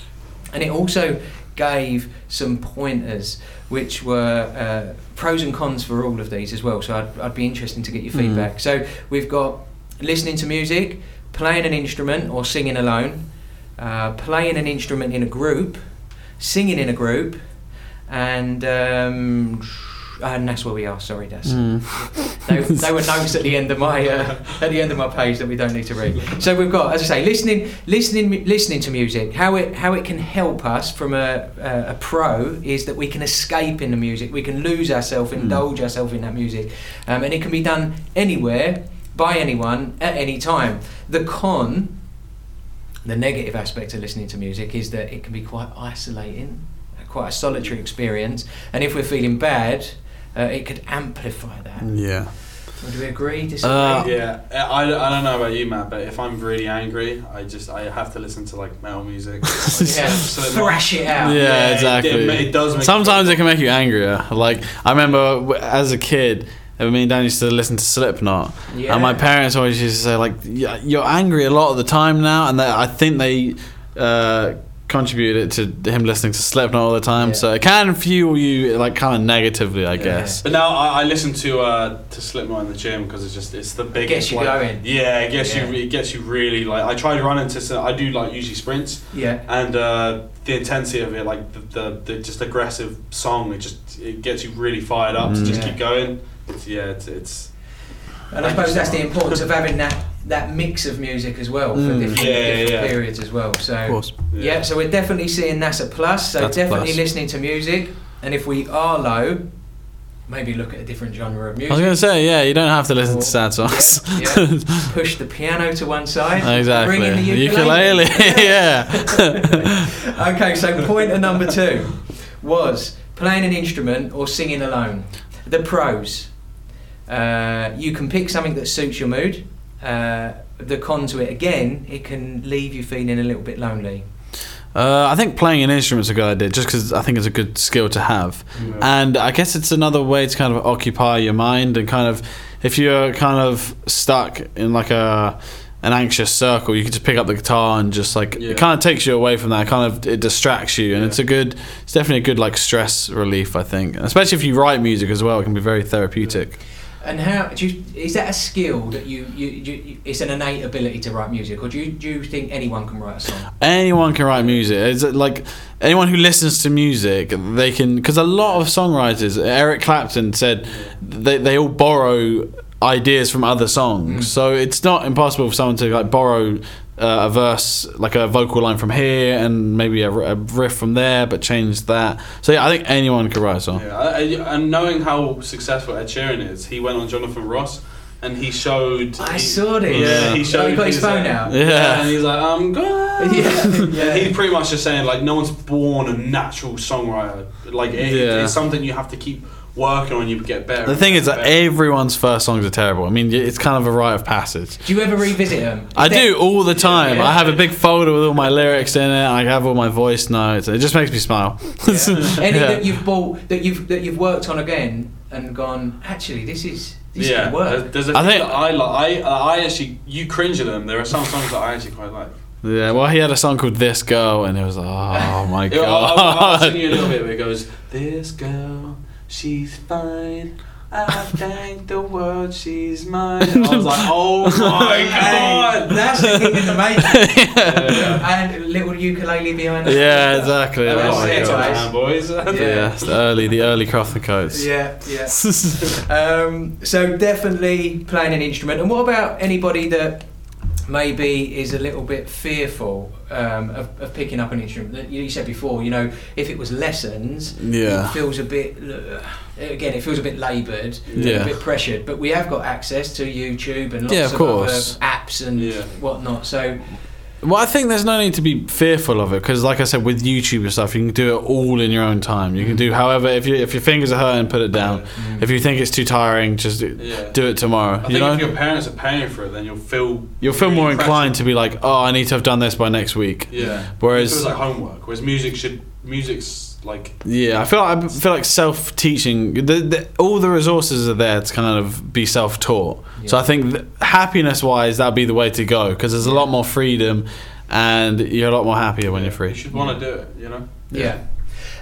and it also gave some pointers which were uh, pros and cons for all of these as well. So I'd, I'd be interested to get your Mm. feedback. So we've got listening to music, playing an instrument or singing alone, uh, playing an instrument in a group, singing in a group, and um, And that's where we are. Sorry, Des. Mm. They, they were notes at the end of my uh, at the end of my page that we don't need to read. So we've got, as I say, listening, listening, listening to music. How it how it can help us from a, a, a pro is that we can escape in the music. We can lose ourselves, indulge ourselves in that music, um, and it can be done anywhere by anyone at any time. The con, the negative aspect of listening to music is that it can be quite isolating, quite a solitary experience, and if we're feeling bad, uh, it could amplify that. Yeah. Would we agree? Disagree? Uh, Yeah, I, I don't know about you, Matt, but if I'm really angry, I just I have to listen to like metal music. Like, Yeah, thrash it out. Yeah, Yeah, exactly. it- it does make- Sometimes it can make you angrier. Like I remember as a kid, uh, me and Dan used to listen to Slipknot, Yeah. and my parents always used to say like, "You're angry a lot of the time now," and they, I think they uh, contributed to him listening to Slipknot all the time. Yeah. So it can fuel you like kind of negatively, I guess. But now I, I listen to uh, to Slipknot in the gym because it's just it's the biggest. gets you like- going. Yeah, it gets Yeah. you. It gets you really like. I try tried running to. I do like usually sprints. Yeah. And uh, the intensity of it, like the, the, the just aggressive song, it just it gets you really fired up to just Mm. keep going. It's, yeah, it's, it's And I suppose that's the importance of having that, that mix of music as well for Mm. different, Yeah, yeah, different yeah. periods as well. So Of course. yeah. so we're definitely seeing that's a plus. So That's a definitely plus. listening to music, and if we are low, maybe look at a different genre of music. I music. was gonna say, yeah, you don't have to listen Or- to sad songs. Yeah, yeah. Push the piano to one side. exactly. Bring in the ukulele. yeah. okay, so pointer number two was playing an instrument or singing alone. The pros. Uh, you can pick something that suits your mood. Uh, the con to it, again, it can leave you feeling a little bit lonely. Uh, I think playing an instrument's a good idea, just because I think it's a good skill to have, and I guess it's another way to kind of occupy your mind and kind of, if you're kind of stuck in like a an anxious circle, you can just pick up the guitar and just like Yeah. it kind of takes you away from that. Kind of it distracts you, and it's a good, it's definitely a good like stress relief. I think, especially if you write music as well, it can be very therapeutic. And how do you, is that a skill that you, you, you it's an innate ability to write music, or do you, do you think anyone can write a song? anyone can write music. It's uh, like anyone who listens to music, they can. Because a lot of songwriters, Eric Clapton said, they they all borrow ideas from other songs. Mm. So it's not impossible for someone to like borrow. Uh, a verse, like a vocal line from here, and maybe a, a riff from there, but change that. So yeah, I think anyone could write a song. Yeah, I, I, and knowing how successful Ed Sheeran is, he went on Jonathan Ross and he showed. I he, saw this. Yeah, he Oh, he got his was phone like- out. Yeah. and he's like, I'm good. Yeah, yeah. He's pretty much just saying like, no one's born a natural songwriter. Like, it, Yeah. it's something you have to keep working on. You get better. The and thing is that better. everyone's first songs are terrible. I mean, it's kind of a rite of passage. Do you ever revisit them? I do all the time. Yeah. I have a big folder with all my lyrics in it. I have all my voice notes. It just makes me smile. Any Yeah. that you've bought that you've that you've worked on again and gone. Actually, this is this yeah, could work. there's, there's a I few think- that I like. I, I actually, you cringe at them. There are some songs that I actually quite like. Yeah, well, he had a song called "This Girl," and it was oh my Yeah, I'll, I'll, I'll god. sing you a little bit. Where it goes, "This girl, she's fine. I thank the world she's mine." I was like, "Oh my god!" That's the thing in the making. And little ukulele behind. us. yeah, exactly. Oh That's it, guys. man, boys. Yeah, it's the early, the early Croft and Cotes. Yeah, yeah. um, so definitely playing an instrument. And what about anybody that maybe is a little bit fearful um, of, of picking up an instrument? That You said before, you know, if it was lessons, Yeah. it feels a bit. uh, Again, it feels a bit laboured, Yeah. a bit pressured. But we have got access to YouTube and lots Yeah, of of, other apps and Yeah. whatnot. So Well, I think there's no need to be fearful of it because, like I said, with YouTube and stuff, you can do it all in your own time. You can do mm. however if you if your fingers are hurting, put it down. If you think it's too tiring, just do, Yeah. do it tomorrow. I you think know, if your parents are paying for it, then you'll feel you'll feel really more inclined to be like, oh, I need to have done this by next week. Yeah. Whereas- it feels like homework. Whereas music should music's like Yeah, I feel like, I feel like self teaching. The, the, all the resources are there to kind of be self taught. So I think th- happiness wise, that'd be the way to go because there's a lot more freedom, and you're a lot more happier when you're free. you should want to do it. You know. yeah,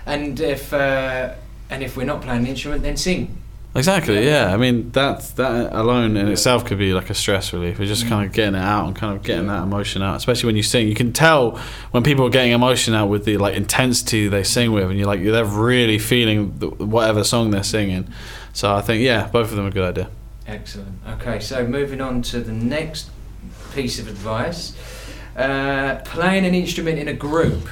and if uh, and if we're not playing an instrument, then sing. Exactly. Yeah. I mean, that's that alone in itself could be like a stress relief. It's just Mm. kind of getting it out and kind of getting that emotion out. Especially when you sing, you can tell when people are getting emotion out with the like intensity they sing with, and you're like they're really feeling whatever song they're singing. So I think yeah, both of them are a good idea. Excellent. Okay, so moving on to the next piece of advice uh, playing an instrument in a group.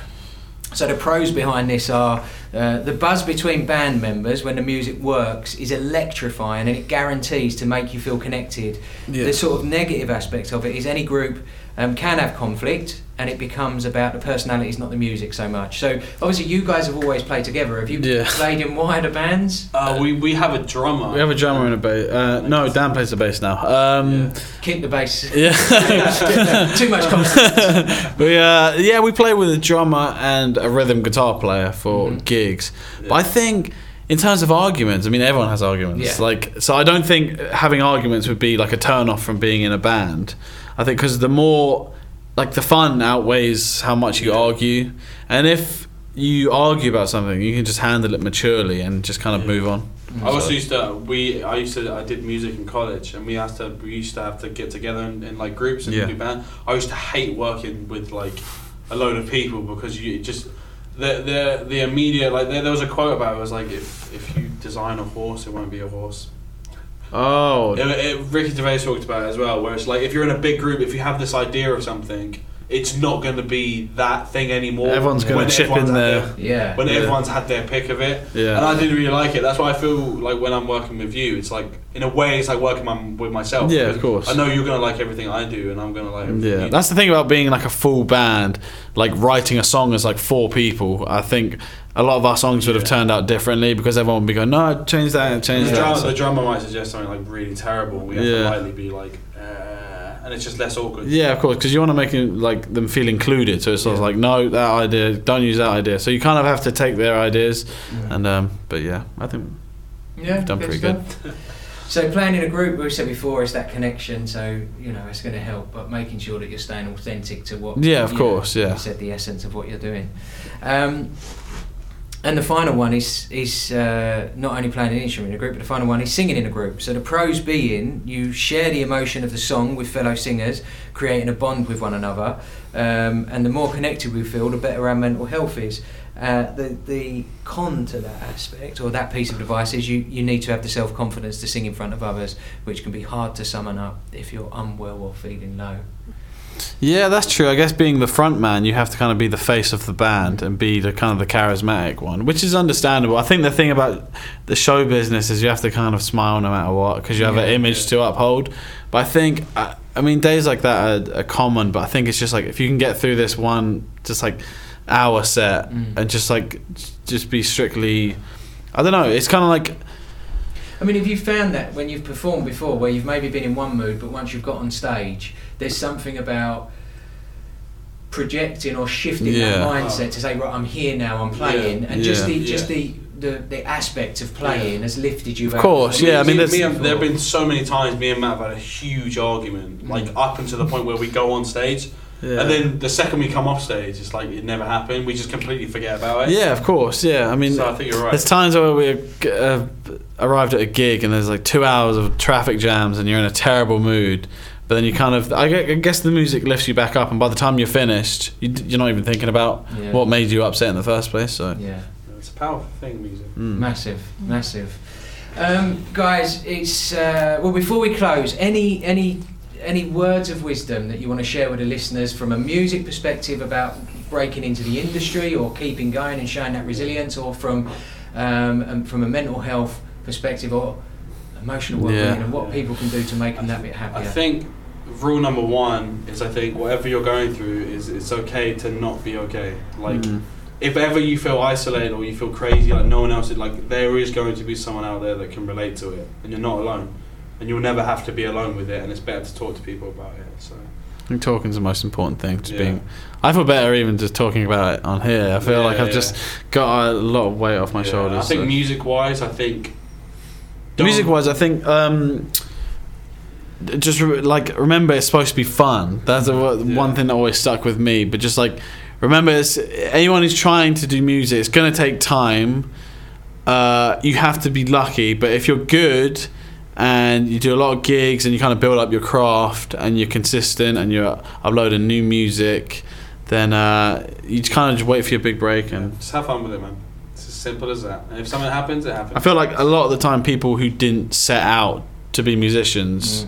So the pros behind this are uh, the buzz between band members when the music works is electrifying and it guarantees to make you feel connected. Yeah. The sort of negative aspect of it is any group um, can have conflict and it becomes about the personalities, not the music so much. So obviously you guys have always played together. Have you Yeah. played in wider bands? Uh, we we have a drummer. We have a drummer and a bass. Uh, no, Dan plays the bass now. Um, Keep the bass. Yeah. Too much confidence. we uh, yeah, we play with a drummer and a rhythm guitar player for Mm-hmm. gigs. But I think in terms of arguments, I mean everyone has arguments. Yeah. Like so, I don't think having arguments would be like a turn off from being in a band. I think because the more like the fun outweighs how much you argue, and if you argue about something, you can just handle it maturely and just kind of move on. I also used to we I used to I did music in college and we had to we used to have to get together in, in like groups and Yeah. do band. I used to hate working with like a load of people because you just the the the immediate like there, there was a quote about it, it was like if if you design a horse it won't be a horse. Oh, It, it, Ricky Gervais talked about it as well, where it's like if you're in a big group, if you have this idea of something, it's not going to be that thing anymore. Everyone's gonna chip in there. their- Yeah. when Yeah. everyone's had their pick of it. Yeah. And I didn't really like it. That's why I feel like when I'm working with you, it's like in a way it's like working my, with myself. Yeah, of course. I know you're gonna like everything I do, and I'm gonna like. everything Yeah, you that's the thing about being like a full band. Like writing a song as like four people. I think a lot of our songs would have turned out differently because everyone would be going, "No, change that, do. change The that." drummer, So- the drummer might suggest something like really terrible. We have Yeah. to lightly be like, uh, and it's just less awkward. yeah, of course, because you want to make it, like them feel included. So it's sort of like, no, that idea, don't use that idea. So you kind of have to take their ideas, and um, but yeah, I think Yeah, we've done pretty good. So playing in a group, we said before, is that connection. So you know it's going to help, but making sure that you're staying authentic to what. Yeah, of you course, know, yeah. You said the essence of what you're doing. Um, and the final one is is uh, not only playing an instrument in a group, but the final one is singing in a group. So the pros being you share the emotion of the song with fellow singers, creating a bond with one another, um, and the more connected we feel, the better our mental health is. Uh, the the con to that aspect or that piece of advice is you, you need to have the self confidence to sing in front of others, which can be hard to summon up if you're unwell or feeling low. Yeah, that's true. I guess being the front man, you have to kind of be the face of the band and be the kind of the charismatic one, which is understandable. I think the thing about the show business is you have to kind of smile no matter what because you have an Yeah. image to uphold. But I think, I, I mean, days like that are, are common. But I think it's just like if you can get through this one, just like hour set, Mm. and just like just be strictly, I don't know. It's kind of like I mean, have you found that when you've performed before, where you've maybe been in one mood, but once you've got on stage, there's something about projecting or shifting Yeah. that mindset to say, right, I'm here now, I'm playing, and just Yeah. the just the, the the aspect of playing has lifted you. Of course, yeah. I mean, me, that's- me and- there have been so many times me and Matt have had a huge argument, like up until the point where we go on stage, Yeah. and then the second we come off stage, it's like it never happened. We just completely forget about it. Yeah, of course. Yeah, I mean, So I think you're right. There's times where we uh, arrived at a gig and there's like two hours of traffic jams and you're in a terrible mood. But then you kind of, I guess the music lifts you back up, and by the time you're finished, you, d- you're not even thinking about Yeah. what made you upset in the first place. So, Yeah. It's a powerful thing, music. Mm. Massive, massive. Um, guys, it's uh, well. Before we close, any any any words of wisdom that you want to share with the listeners from a music perspective about breaking into the industry or keeping going and showing that resilience, or from um, um, from a mental health perspective or emotional well-being, Yeah. and what people can do to make them that bit happier. I think rule number one is I think whatever you're going through is it's okay to not be okay. Like Mm. if ever you feel isolated or you feel crazy, like no one else is, like there is going to be someone out there that can relate to it, and you're not alone, and you'll never have to be alone with it, and it's better to talk to people about it. So I think talking's the most important thing. Just Yeah. being, I feel better even just talking about it on here. I feel Yeah, like I've yeah. just got a lot of weight off my yeah, shoulders. I think so. music wise, I think Music wise, I think um, just re- like remember it's supposed to be fun. That's the one one thing that always stuck with me. But just like remember, it's, anyone who's trying to do music, it's going to take time. uh, you have to be lucky. But if you're good and you do a lot of gigs and you kind of build up your craft and you're consistent and you're uploading new music, then uh, you kind of just wait for your big break. And Just have fun with it, man. It's as simple as that. And if something happens, it happens. I feel like a lot of the time, people who didn't set out to be musicians.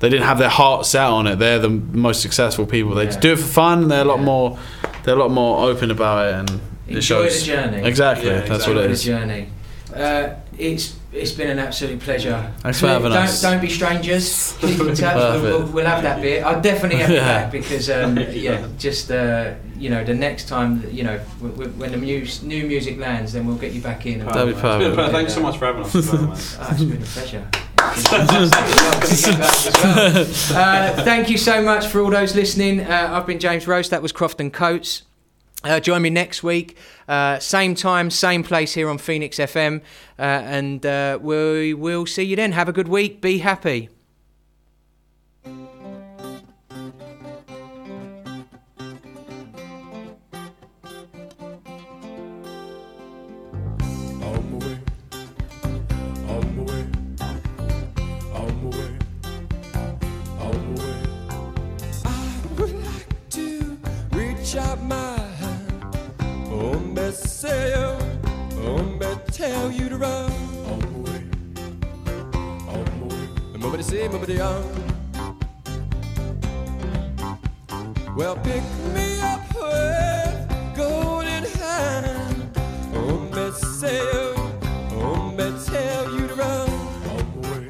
They didn't have their heart set on it. They're the most successful people. They Yeah. do it for fun. They're a lot more. They're a lot more open about it, and it Enjoy shows. the journey. Exactly. Yeah, That's exactly. what it the journey. Uh, it's it's been an absolute pleasure. Thanks for having don't, us. Don't be strangers. Keep in touch. We'll, we'll, we'll have that bit. I'll definitely have you Yeah. back because um, yeah, just uh, you know, the next time you know w- w- when the mu- new music lands, then we'll get you back in. and That'd be It's been a perfect. pleasure. Thanks so much for having us. as well, man. Ah, it's been a pleasure. uh, thank you so much for all those listening. Uh, I've been James Rose. That was Croft and Cotes. Uh, join me next week, uh, same time, same place here on Phoenix FM, uh, and uh, we will see you then. Have a good week. Be happy. Tell you to run. On my way, on my way. Nobody say, nobody on. Well, pick me up with golden hand. Oh, me say, oh, me tell you to run. On my way,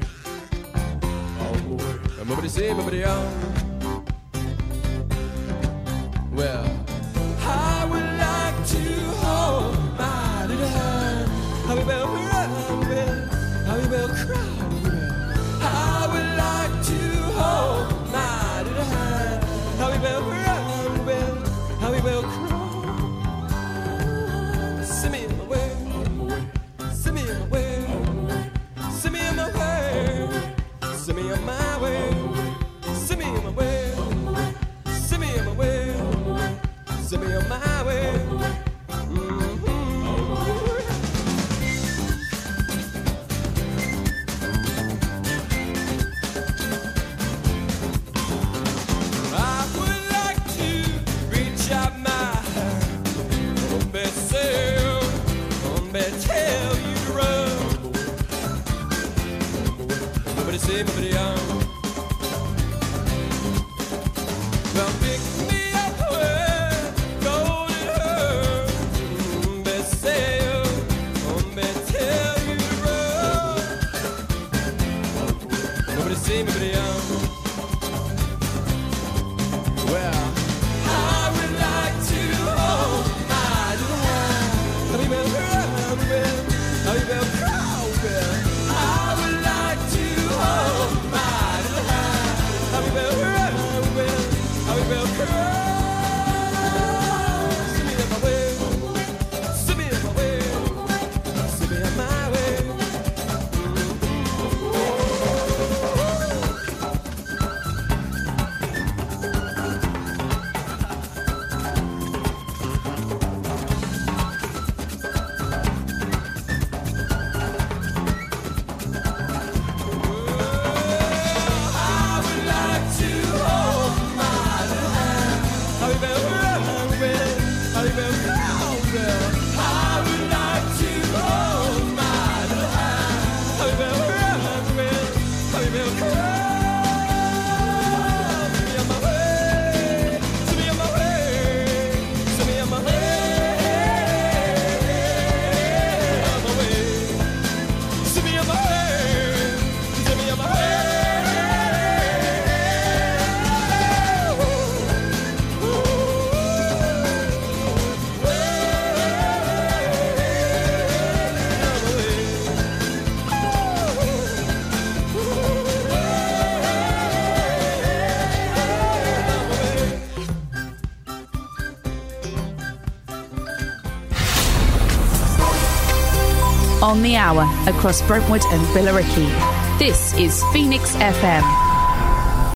on my way. Nobody say, nobody on. Well, the hour across Brentwood and Billericay. This is Phoenix FM.